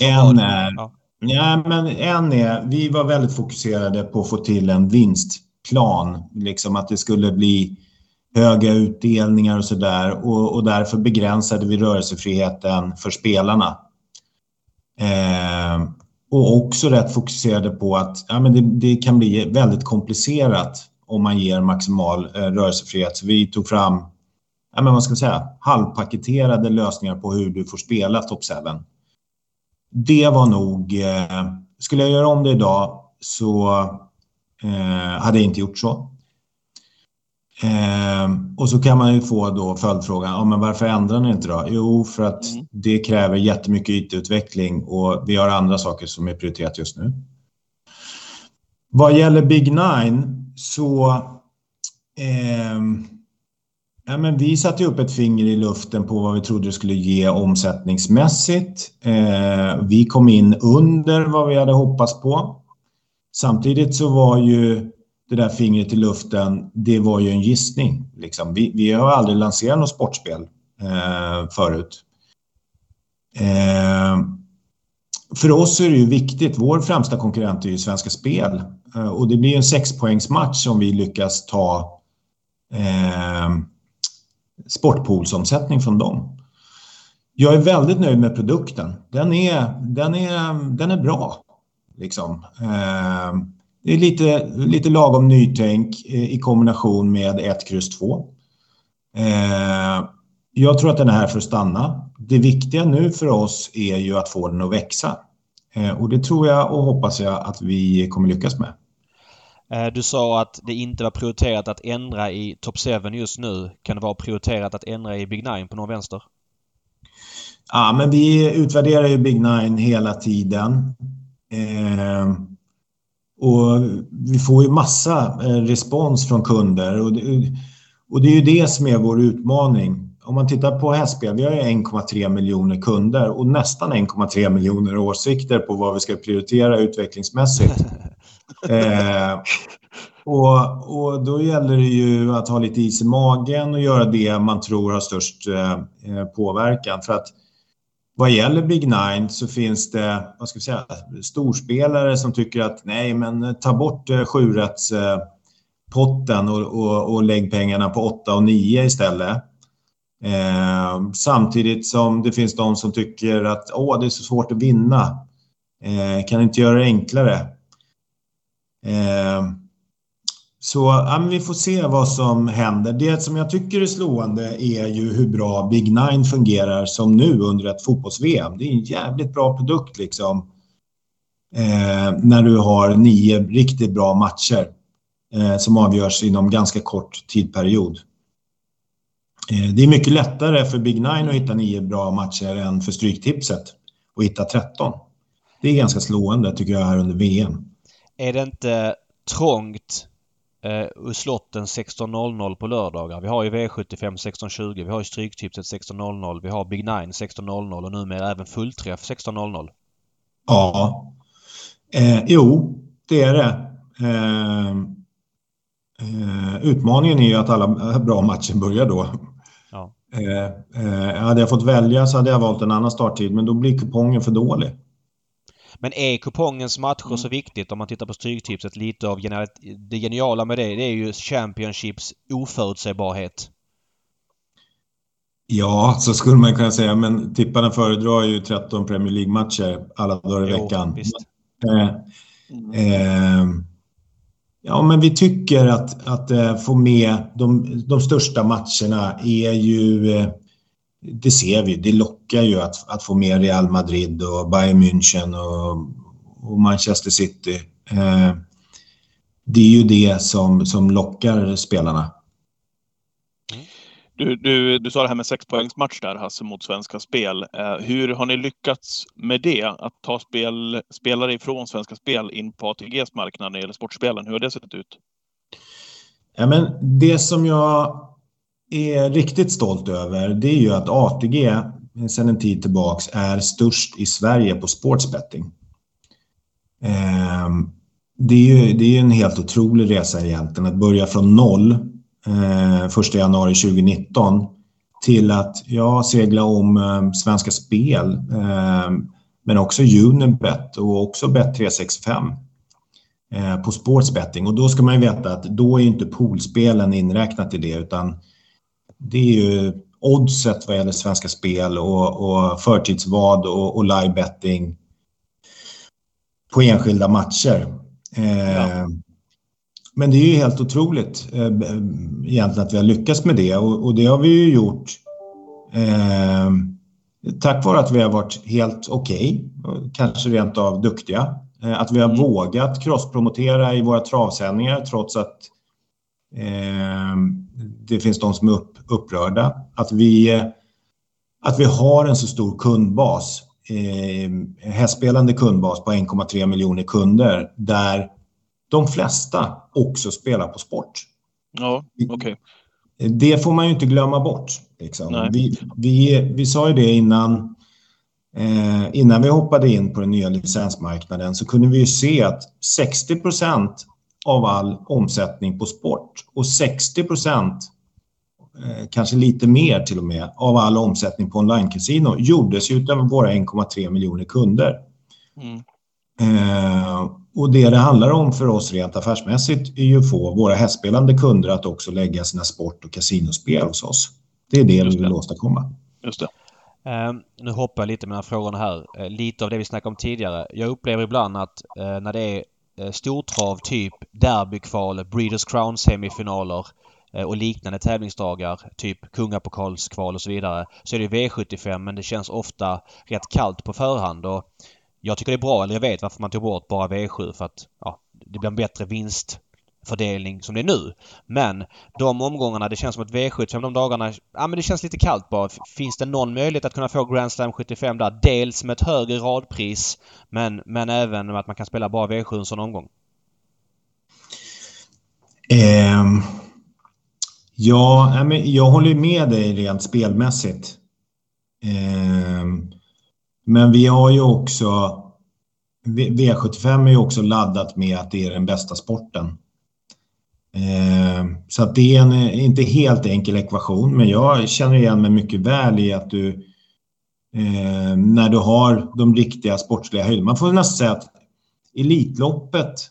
en är... Ja. ja. men en är... Vi var väldigt fokuserade på att få till en vinst plan. Liksom att det skulle bli höga utdelningar och sådär. Och, och därför begränsade vi rörelsefriheten för spelarna. Eh, och också rätt fokuserade på att ja, men det, det, kan bli väldigt komplicerat om man ger maximal eh, rörelsefrihet. Så vi tog fram ja, men vad ska man säga, halvpaketerade lösningar på hur du får spela Top 7. Det var nog... Eh, skulle jag göra om det idag så eh, hade inte gjort så. Eh, och så kan man ju få då följdfrågan, ja, men varför ändrar ni inte då? Jo, för att mm. det kräver jättemycket ytutveckling och vi har andra saker som är prioriterat just nu. Vad gäller Big Nine så eh, ja, men vi satte upp ett finger i luften på vad vi trodde det skulle ge omsättningsmässigt. Eh, vi kom in under vad vi hade hoppats på. Samtidigt så var ju det där fingret i luften, det var ju en gissning. Liksom. Vi, vi har aldrig lanserat något sportspel eh, förut. Eh, för oss är det ju viktigt, vår främsta konkurrent är ju Svenska Spel eh, och det blir en sexpoängsmatch om vi lyckas ta eh, sportpoolsomsättning från dem. Jag är väldigt nöjd med produkten. Den är, den är, den är bra. Liksom. Eh, det är lite, lite lagom nytänk i kombination med 1, kryss 2. Eh, jag tror att den är här för att stanna. Det viktiga nu för oss är ju att få den att växa. Eh, och det tror jag och hoppas jag att vi kommer lyckas med. Du sa att det inte var prioriterat att ändra i Top 7 just nu. Kan det vara prioriterat att ändra i Big Nine på någon vänster? Ja, men vi utvärderar ju Big Nine hela tiden. Eh, och vi får ju massa eh, respons från kunder och det, och det är ju det som är vår utmaning. Om man tittar på hästspel, vi har ju 1,3 miljoner kunder och nästan 1,3 miljoner åsikter på vad vi ska prioritera utvecklingsmässigt. eh, och, och då gäller det ju att ha lite is i magen och göra det man tror har störst eh, eh påverkan. För att vad gäller Big Nine så finns det vad ska vi säga, storspelare som tycker att nej, men ta bort eh, sjurättspotten eh, och, och, och lägg pengarna på 8 och 9 istället. Eh, samtidigt som det finns de som tycker att åh, det är så svårt att vinna. Eh, kan inte göra det enklare? Eh, så ja, vi får se vad som händer. Det som jag tycker är slående är ju hur bra Big Nine fungerar som nu under ett fotbolls-VM. Det är en jävligt bra produkt liksom. Eh, när du har nio riktigt bra matcher eh, som avgörs inom ganska kort tidperiod. Eh, det är mycket lättare för Big Nine att hitta nio bra matcher än för Stryktipset att hitta 13. Det är ganska slående tycker jag här under VM. Är det inte trångt eh, slotten 16.00 på lördagar. Vi har ju V75 16.20. Vi har ju Stryktipset 16.00. Vi har Big Nine 16.00 och numera även fullträff 16.00. Ja. Eh, jo, det är det. Eh, eh, utmaningen är ju att alla bra matcher börjar då. Ja. Eh, eh, hade jag fått välja så hade jag valt en annan starttid men då blir kupongen för dålig. Men är kupongens matcher mm. så viktigt om man tittar på Stryktipset? Lite av det geniala med det, det är ju Championships oförutsägbarhet. Ja, så skulle man kunna säga, men tipparna föredrar ju 13 Premier League-matcher alla dagar i jo, veckan. Eh, eh, ja, men vi tycker att, att eh, få med de, de största matcherna är ju eh, det ser vi, det lockar ju att, att få med Real Madrid och Bayern München och, och Manchester City. Eh, det är ju det som, som lockar spelarna. Du, du, du sa det här med sexpoängsmatch där, Hasse, mot Svenska Spel. Eh, hur har ni lyckats med det? Att ta spel, spelare ifrån Svenska Spel in på ATGs marknad när det gäller sportspelen. Hur har det sett ut? Ja, men det som jag är riktigt stolt över det är ju att ATG sedan en tid tillbaks är störst i Sverige på sportsbetting. Ehm, det är ju det är en helt otrolig resa egentligen att börja från noll eh, 1 januari 2019 till att ja, segla om eh, Svenska Spel ehm, men också Unibet och också Bet365 eh, på sportsbetting. Och då ska man ju veta att då är inte poolspelen inräknat i det utan det är ju oddset vad gäller Svenska Spel och, och förtidsvad och, och livebetting på enskilda matcher. Eh, ja. Men det är ju helt otroligt eh, egentligen att vi har lyckats med det och, och det har vi ju gjort eh, tack vare att vi har varit helt okej, okay, kanske rent av duktiga. Eh, att vi har mm. vågat crosspromotera i våra travsändningar trots att det finns de som är upp, upprörda. Att vi, att vi har en så stor kundbas, eh, hästspelande kundbas på 1,3 miljoner kunder där de flesta också spelar på sport. Ja, okej. Okay. Det får man ju inte glömma bort. Liksom. Vi, vi, vi sa ju det innan, eh, innan vi hoppade in på den nya licensmarknaden så kunde vi ju se att 60 procent av all omsättning på sport och 60 procent, eh, kanske lite mer till och med, av all omsättning på online-casino gjordes ju av våra 1,3 miljoner kunder. Mm. Eh, och det det handlar om för oss rent affärsmässigt är ju att få våra hästspelande kunder att också lägga sina sport och kasinospel hos oss. Det är det Just vi vill det. åstadkomma. Just det. Uh, nu hoppar jag lite mellan frågorna här. Uh, lite av det vi snackade om tidigare. Jag upplever ibland att uh, när det är Eh, stortrav, typ derbykval, Breeders Crown semifinaler eh, och liknande tävlingsdagar, typ kungapokalskval och så vidare, så är det V75 men det känns ofta rätt kallt på förhand. Och jag tycker det är bra, eller jag vet varför man tog bort bara V7 för att ja, det blir en bättre vinst fördelning som det är nu. Men de omgångarna, det känns som att V75 de dagarna, ja men det känns lite kallt bara. Finns det någon möjlighet att kunna få Grand Slam 75 där? Dels med ett högre radpris men, men även med att man kan spela bara V7 en sån omgång. Um, ja, jag håller med dig rent spelmässigt. Um, men vi har ju också... V75 är ju också laddat med att det är den bästa sporten. Eh, så att det är en eh, inte helt enkel ekvation, men jag känner igen mig mycket väl i att du eh, när du har de riktiga sportsliga höjderna. Man får nästan säga att Elitloppet,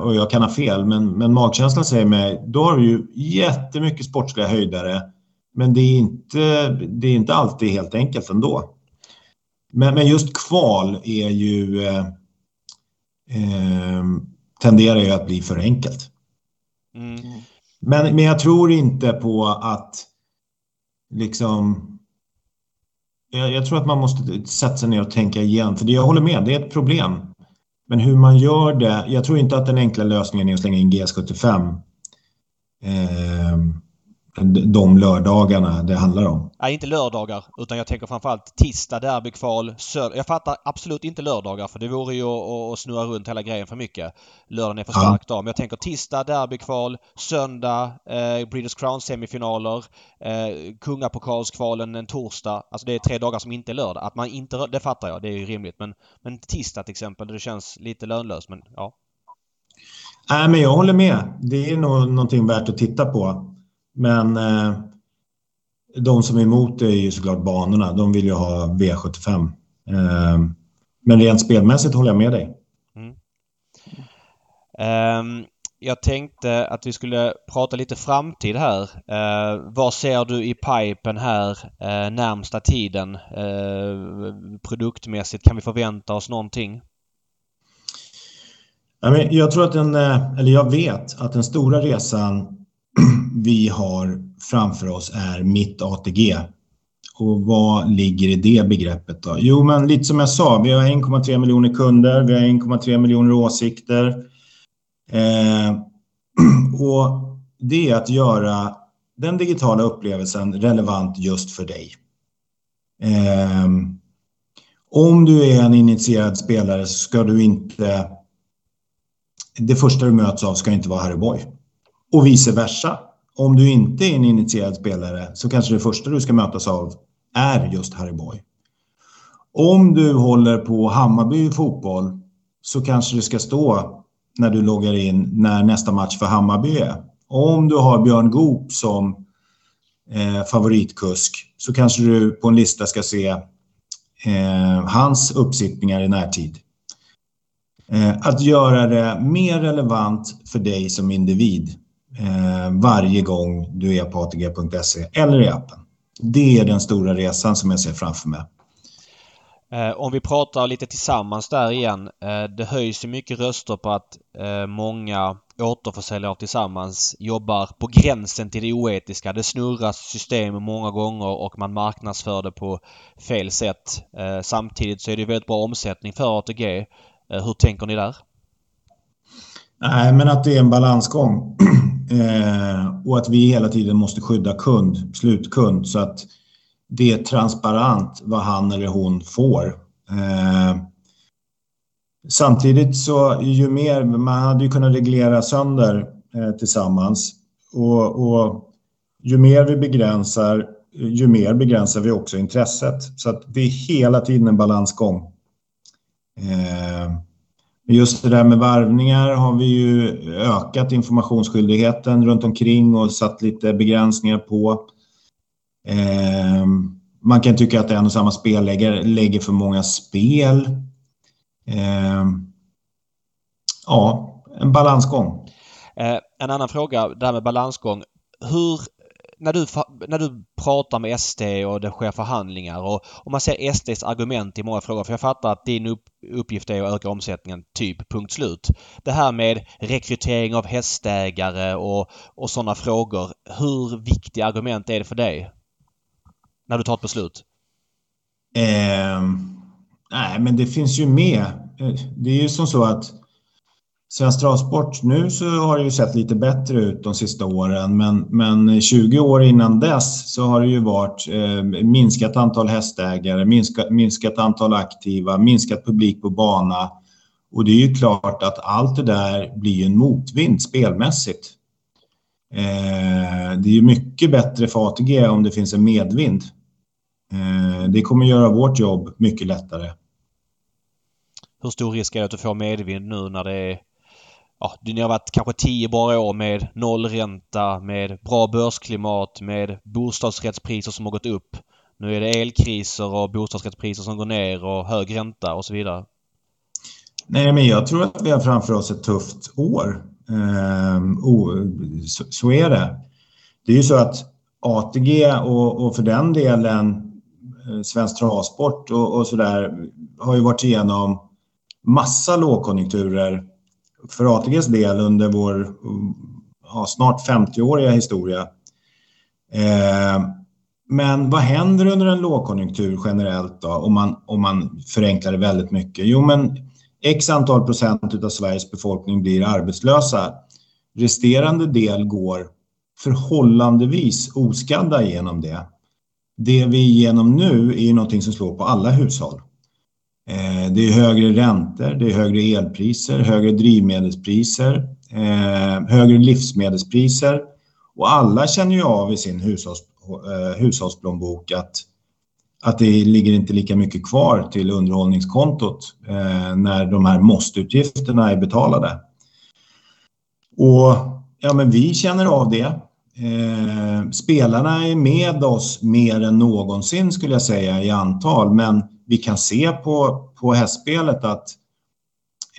och jag kan ha fel, men, men magkänslan säger mig, då har du ju jättemycket sportsliga höjdare, men det är inte, det är inte alltid helt enkelt ändå. Men, men just kval är ju... Eh, eh, tenderar ju att bli för enkelt. Mm. Men, men jag tror inte på att liksom... Jag, jag, tror att man måste sätta sig ner och tänka igen, för det, jag håller med, det är ett problem. Men hur man gör det, jag tror inte att den enkla lösningen är att slänga in GS75. Eh, de lördagarna det handlar om. Nej, inte lördagar utan jag tänker framförallt tisdag, derbykval, söndag. Jag fattar absolut inte lördagar för det vore ju att snurra runt hela grejen för mycket. Lördagen är för stark ja. dag. Men jag tänker tisdag, derbykval, söndag, eh, Breeders Crown semifinaler, eh, kungapokalskvalen en torsdag. Alltså det är tre dagar som inte är lördag. Att man inte, det fattar jag, det är ju rimligt. Men, men tisdag till exempel, det känns lite lönlöst. Men ja. Nej, men jag håller med. Det är nog någonting värt att titta på. Men eh, de som är emot det är ju såklart banorna. De vill ju ha V75. Eh, men rent spelmässigt håller jag med dig. Mm. Um, jag tänkte att vi skulle prata lite framtid här. Uh, vad ser du i pipen här uh, närmsta tiden? Uh, produktmässigt, kan vi förvänta oss någonting? Jag tror att den, eller jag vet att den stora resan vi har framför oss är mitt ATG. Och vad ligger i det begreppet då? Jo, men lite som jag sa, vi har 1,3 miljoner kunder, vi har 1,3 miljoner åsikter. Eh, och det är att göra den digitala upplevelsen relevant just för dig. Eh, om du är en initierad spelare så ska du inte... Det första du möts av ska inte vara Harry Boy. Och vice versa. Om du inte är en initierad spelare så kanske det första du ska mötas av är just Harry Boy. Om du håller på Hammarby fotboll så kanske det ska stå när du loggar in när nästa match för Hammarby är. Om du har Björn Goop som eh, favoritkusk så kanske du på en lista ska se eh, hans uppsittningar i närtid. Eh, att göra det mer relevant för dig som individ Eh, varje gång du är på atg.se eller i appen. Det är den stora resan som jag ser framför mig. Eh, om vi pratar lite tillsammans där igen. Eh, det höjs ju mycket röster på att många återförsäljare tillsammans jobbar på gränsen till det oetiska. Det snurras system många gånger och man marknadsför det på fel sätt. Samtidigt så är det väldigt bra omsättning för ATG. Hur tänker ni där? Nej, men att det är en balansgång. eh, och att vi hela tiden måste skydda kund, slutkund, så att det är transparent vad han eller hon får. Eh, samtidigt så ju mer, man hade ju kunnat reglera sönder eh, tillsammans och, och ju mer vi begränsar, ju mer begränsar vi också intresset. Så att det är hela tiden en balansgång. Eh, Just det där med varvningar har vi ju ökat informationsskyldigheten runt omkring och satt lite begränsningar på. Eh, man kan tycka att en och samma spelläggare lägger för många spel. Eh, ja, en balansgång. Eh, en annan fråga, det här med balansgång. Hur när du, när du pratar med SD och det sker förhandlingar och, och man ser SDs argument i många frågor. För jag fattar att din upp, uppgift är att öka omsättningen, typ punkt slut. Det här med rekrytering av hästägare och, och sådana frågor. Hur viktiga argument är det för dig? När du tar ett beslut? Eh, nej, men det finns ju med. Eh, det är ju som så att Svensk Travsport, nu så har det ju sett lite bättre ut de sista åren, men, men 20 år innan dess så har det ju varit eh, minskat antal hästägare, minskat, minskat antal aktiva, minskat publik på bana. Och det är ju klart att allt det där blir en motvind spelmässigt. Eh, det är ju mycket bättre för ATG om det finns en medvind. Eh, det kommer göra vårt jobb mycket lättare. Hur stor risk är det att du får medvind nu när det är ja, ni har varit kanske tio bra år med nollränta, med bra börsklimat, med bostadsrättspriser som har gått upp. Nu är det elkriser och bostadsrättspriser som går ner och hög ränta och så vidare. Nej, men jag tror att vi har framför oss ett tufft år. Ehm, oh, så, så, är det. Det är ju så att ATG och, och för den delen eh, Svensk Travsport och, och så där har ju varit igenom massa lågkonjunkturer för ATGs del under vår ja, snart 50-åriga historia. Eh, men vad händer under en lågkonjunktur generellt då, om man, om man förenklar det väldigt mycket? Jo, men x antal procent av Sveriges befolkning blir arbetslösa. Resterande del går förhållandevis oskadda genom det. Det vi är igenom nu är ju någonting som slår på alla hushåll. Eh, det är högre räntor, det är högre elpriser, högre drivmedelspriser, eh, högre livsmedelspriser och alla känner ju av i sin hushålls, eh, hushållsplånbok att, att det ligger inte lika mycket kvar till underhållningskontot eh, när de här måsteutgifterna är betalade. Och ja, men vi känner av det. Eh, spelarna är med oss mer än någonsin skulle jag säga i antal, men vi kan se på, på hästspelet att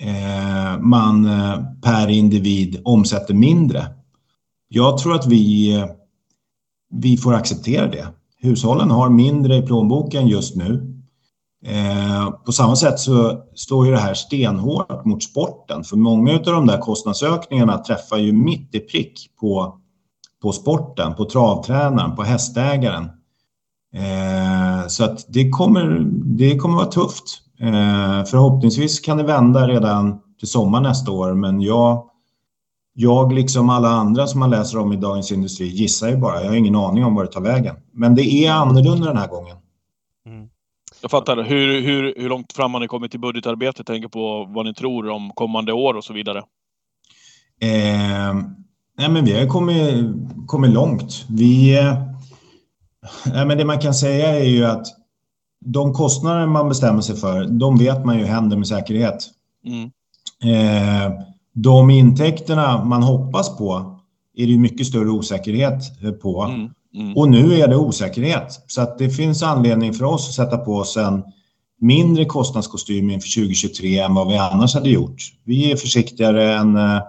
eh, man eh, per individ omsätter mindre. Jag tror att vi, eh, vi får acceptera det. Hushållen har mindre i plånboken just nu. Eh, på samma sätt så står ju det här stenhårt mot sporten för många av de där kostnadsökningarna träffar ju mitt i prick på, på sporten, på travtränaren, på hästägaren. Eh, så att det kommer, det kommer vara tufft. Eh, förhoppningsvis kan det vända redan till sommar nästa år, men jag, jag liksom alla andra som man läser om i Dagens Industri gissar ju bara. Jag har ingen aning om var det tar vägen. Men det är annorlunda den här gången. Mm. Jag fattar. Hur, hur, hur långt fram har ni kommit i budgetarbetet? Tänker på vad ni tror om kommande år och så vidare. Eh, nej, men vi har kommit, kommit långt. Vi Nej, men det man kan säga är ju att de kostnader man bestämmer sig för, de vet man ju händer med säkerhet. Mm. Eh, de intäkterna man hoppas på är det ju mycket större osäkerhet på. Mm. Mm. Och nu är det osäkerhet. Så att det finns anledning för oss att sätta på oss en mindre kostnadskostym inför 2023 än vad vi annars hade gjort. Vi är försiktigare än, äh,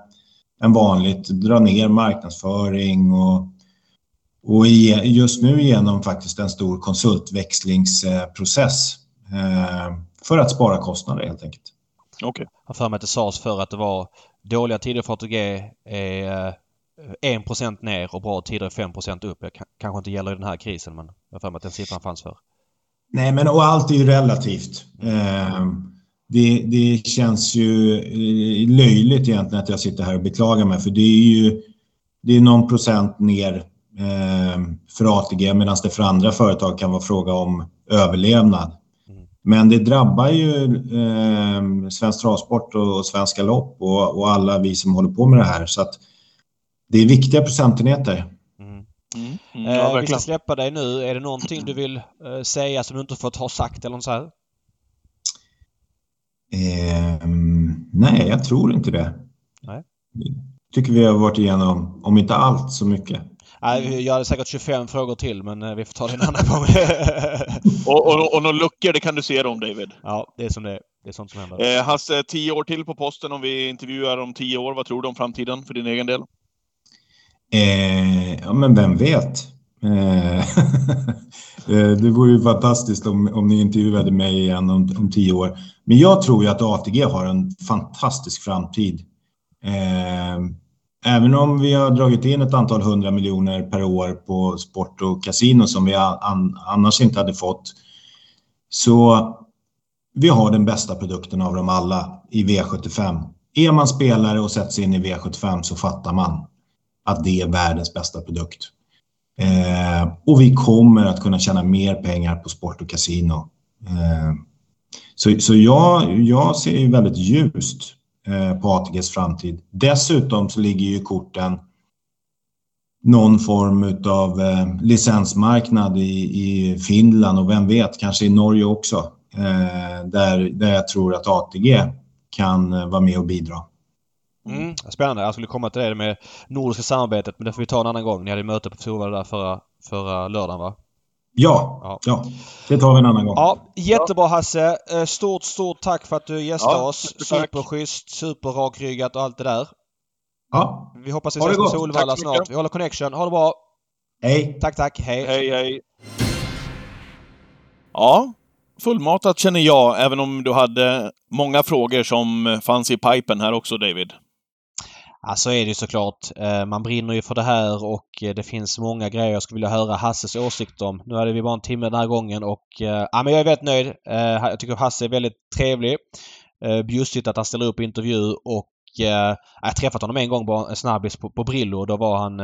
än vanligt, drar ner marknadsföring och och just nu genom faktiskt en stor konsultväxlingsprocess eh, för att spara kostnader helt enkelt. Okej. Okay. Jag för mig att det sades för att det var dåliga tider för ATG är 1 eh, ner och bra tider är 5 upp. Det kanske inte gäller i den här krisen men jag för mig att den siffran fanns för. Nej men och allt är ju relativt. Eh, det, det känns ju eh, löjligt egentligen att jag sitter här och beklagar mig för det är ju det är någon procent ner för ATG medan det för andra företag kan vara fråga om överlevnad. Men det drabbar ju eh, Svensk Travsport och Svenska Lopp och, och, alla vi som håller på med det här. Så att det är viktiga procentenheter. Mm. Mm. Mm. Ja, eh, vi ska släppa dig nu. Är det någonting du vill eh, säga som du inte fått ha sagt eller något så här? Eh, nej, jag tror inte det. Nej. tycker vi har varit igenom, om inte allt, så mycket. Nej, jag hade säkert 25 frågor till, men eh, vi får ta det en annan gång. och, och, och några luckor, det kan du se om, David. Ja, det är som det är. Det är sånt som händer. Eh, Hasse, tio år till på posten om vi intervjuar om tio år. Vad tror du om framtiden för din egen del? Eh, ja, men vem vet? Eh, eh, det vore ju fantastiskt om, om ni intervjuade mig igen om, om tio år. Men jag tror ju att ATG har en fantastisk framtid. Eh, även om vi har dragit in ett antal hundra miljoner per år på sport och kasino som vi annars inte hade fått. Så vi har den bästa produkten av dem alla i V75. Är man spelare och sätts in i V75 så fattar man att det är världens bästa produkt. Eh, och vi kommer att kunna tjäna mer pengar på sport och kasino. Eh, så så jag, jag ser ju väldigt ljust Eh, på ATGs framtid. Dessutom så ligger ju korten någon form av eh, licensmarknad i, i Finland och vem vet, kanske i Norge också. Eh, där, där jag tror att ATG kan vara med och bidra. Mm, spännande. Jag skulle komma till det med nordiska samarbetet men det får vi ta en annan gång. Ni hade möte på Torvalla där förra, förra lördagen va? Ja, ja, ja, det tar vi en annan gång. Ja, jättebra Hasse. Eh, stort, stort tack för att du gästade ja, oss. Superschysst, superrakryggat och allt det där. Ja. Vi hoppas vi ses på Solvalla snart. Vi håller connection. Ha det bra. Hej. Tack, tack. Hej. Hej, hej. Ja, fullmatat känner jag, även om du hade många frågor som fanns i pipen här också, David. Ja, så är det ju såklart. Eh, man brinner ju för det här och eh, det finns många grejer jag skulle vilja höra Hasses åsikt om. Nu hade vi bara en timme den här gången och eh, ja, men jag är väldigt nöjd. Jag tycker Hasse är väldigt trevlig. Bjussigt att han ställer upp i intervju och jag har träffat honom en gång bara en snabbis på, på Brillo och då var han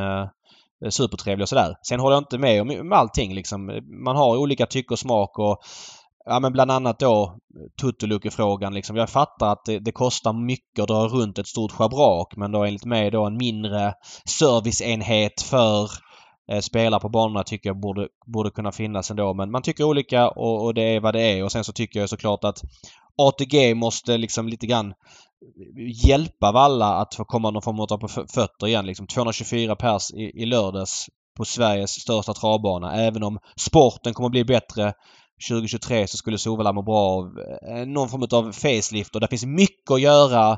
supertrevlig och sådär. Sen håller jag inte med om, om allting liksom. Man har olika tycke och smak och Ja men bland annat då Tutulukefrågan liksom. Jag fattar att det, det, kostar mycket att dra runt ett stort schabrak men då enligt mig då en mindre serviceenhet för eh, spelare på banorna tycker jag borde, borde kunna finnas ändå. Men man tycker olika och, och, det är vad det är. Och sen så tycker jag såklart att ATG måste liksom lite grann hjälpa Valla att få komma någon form av på fötter igen. Liksom 224 pers i, i lördags på Sveriges största travbana. Även om sporten kommer bli bättre 2023 så skulle Solvalla må bra av eh, någon form av facelift och det finns mycket att göra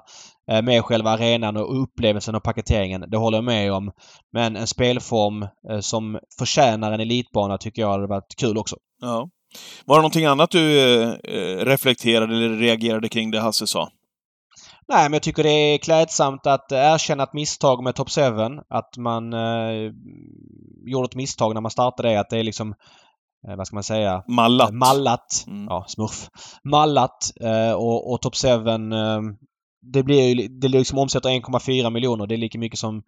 eh, med själva arenan och upplevelsen och paketeringen. Det håller jag med om. Men en spelform eh, som förtjänar en elitbana tycker jag hade varit kul också. Ja. Var det någonting annat du reflekterade eller reagerade kring det Hasse sa? Nej, men jag tycker det är klädsamt att erkänna ett misstag med Top 7. Att man eh, gjorde ett misstag när man startade det. Att det är liksom eh, vad ska man säga? Mallat. Mallat. Mm. Ja, smurf. Mallat eh, och, och Top 7 eh, det blir ju, det liksom omsätter 1,4 miljoner. Det är lika mycket som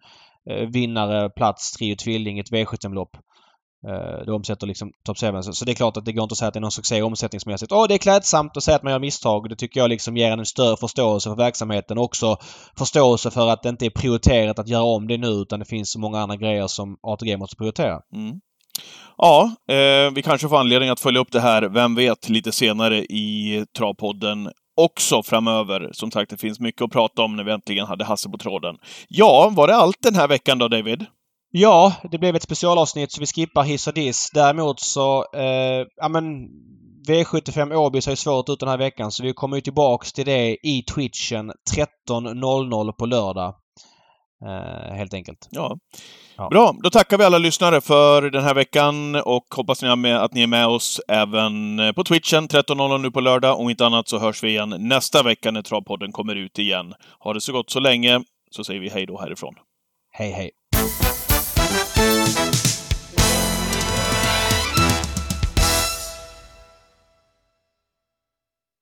eh, vinnare, plats, trio, tvilling, ett V75-lopp. Eh, det omsätter liksom Top 7. Så, så, det är klart att det går inte att säga att det är någon succé omsättningsmässigt. Åh, det är klädsamt att säga att man gör misstag. Det tycker jag liksom ger en större förståelse för verksamheten också förståelse för att det inte är prioriterat att göra om det nu utan det finns så många andra grejer som ATG måste prioritera. Mm. Ja, eh, vi kanske får anledning att följa upp det här, vem vet, lite senare i Travpodden också framöver. Som sagt, det finns mycket att prata om när vi äntligen hade Hasse på tråden. Ja, var det allt den här veckan då, David? Ja, det blev ett specialavsnitt så vi skippar hiss och diss. Däremot så, eh, ja men V75 Åby ser svårt ut den här veckan så vi kommer ju tillbaks till det i Twitchen 13.00 på lördag. Eh, helt enkelt. Ja. ja. Bra, då tackar vi alla lyssnare för den här veckan och hoppas ni med, att ni är med oss även på Twitchen 13.00 nu på lördag. Om inte annat så hörs vi igen nästa vecka när Travpodden kommer ut igen. Ha det så gott så länge, så säger vi hej då härifrån. Hej hej!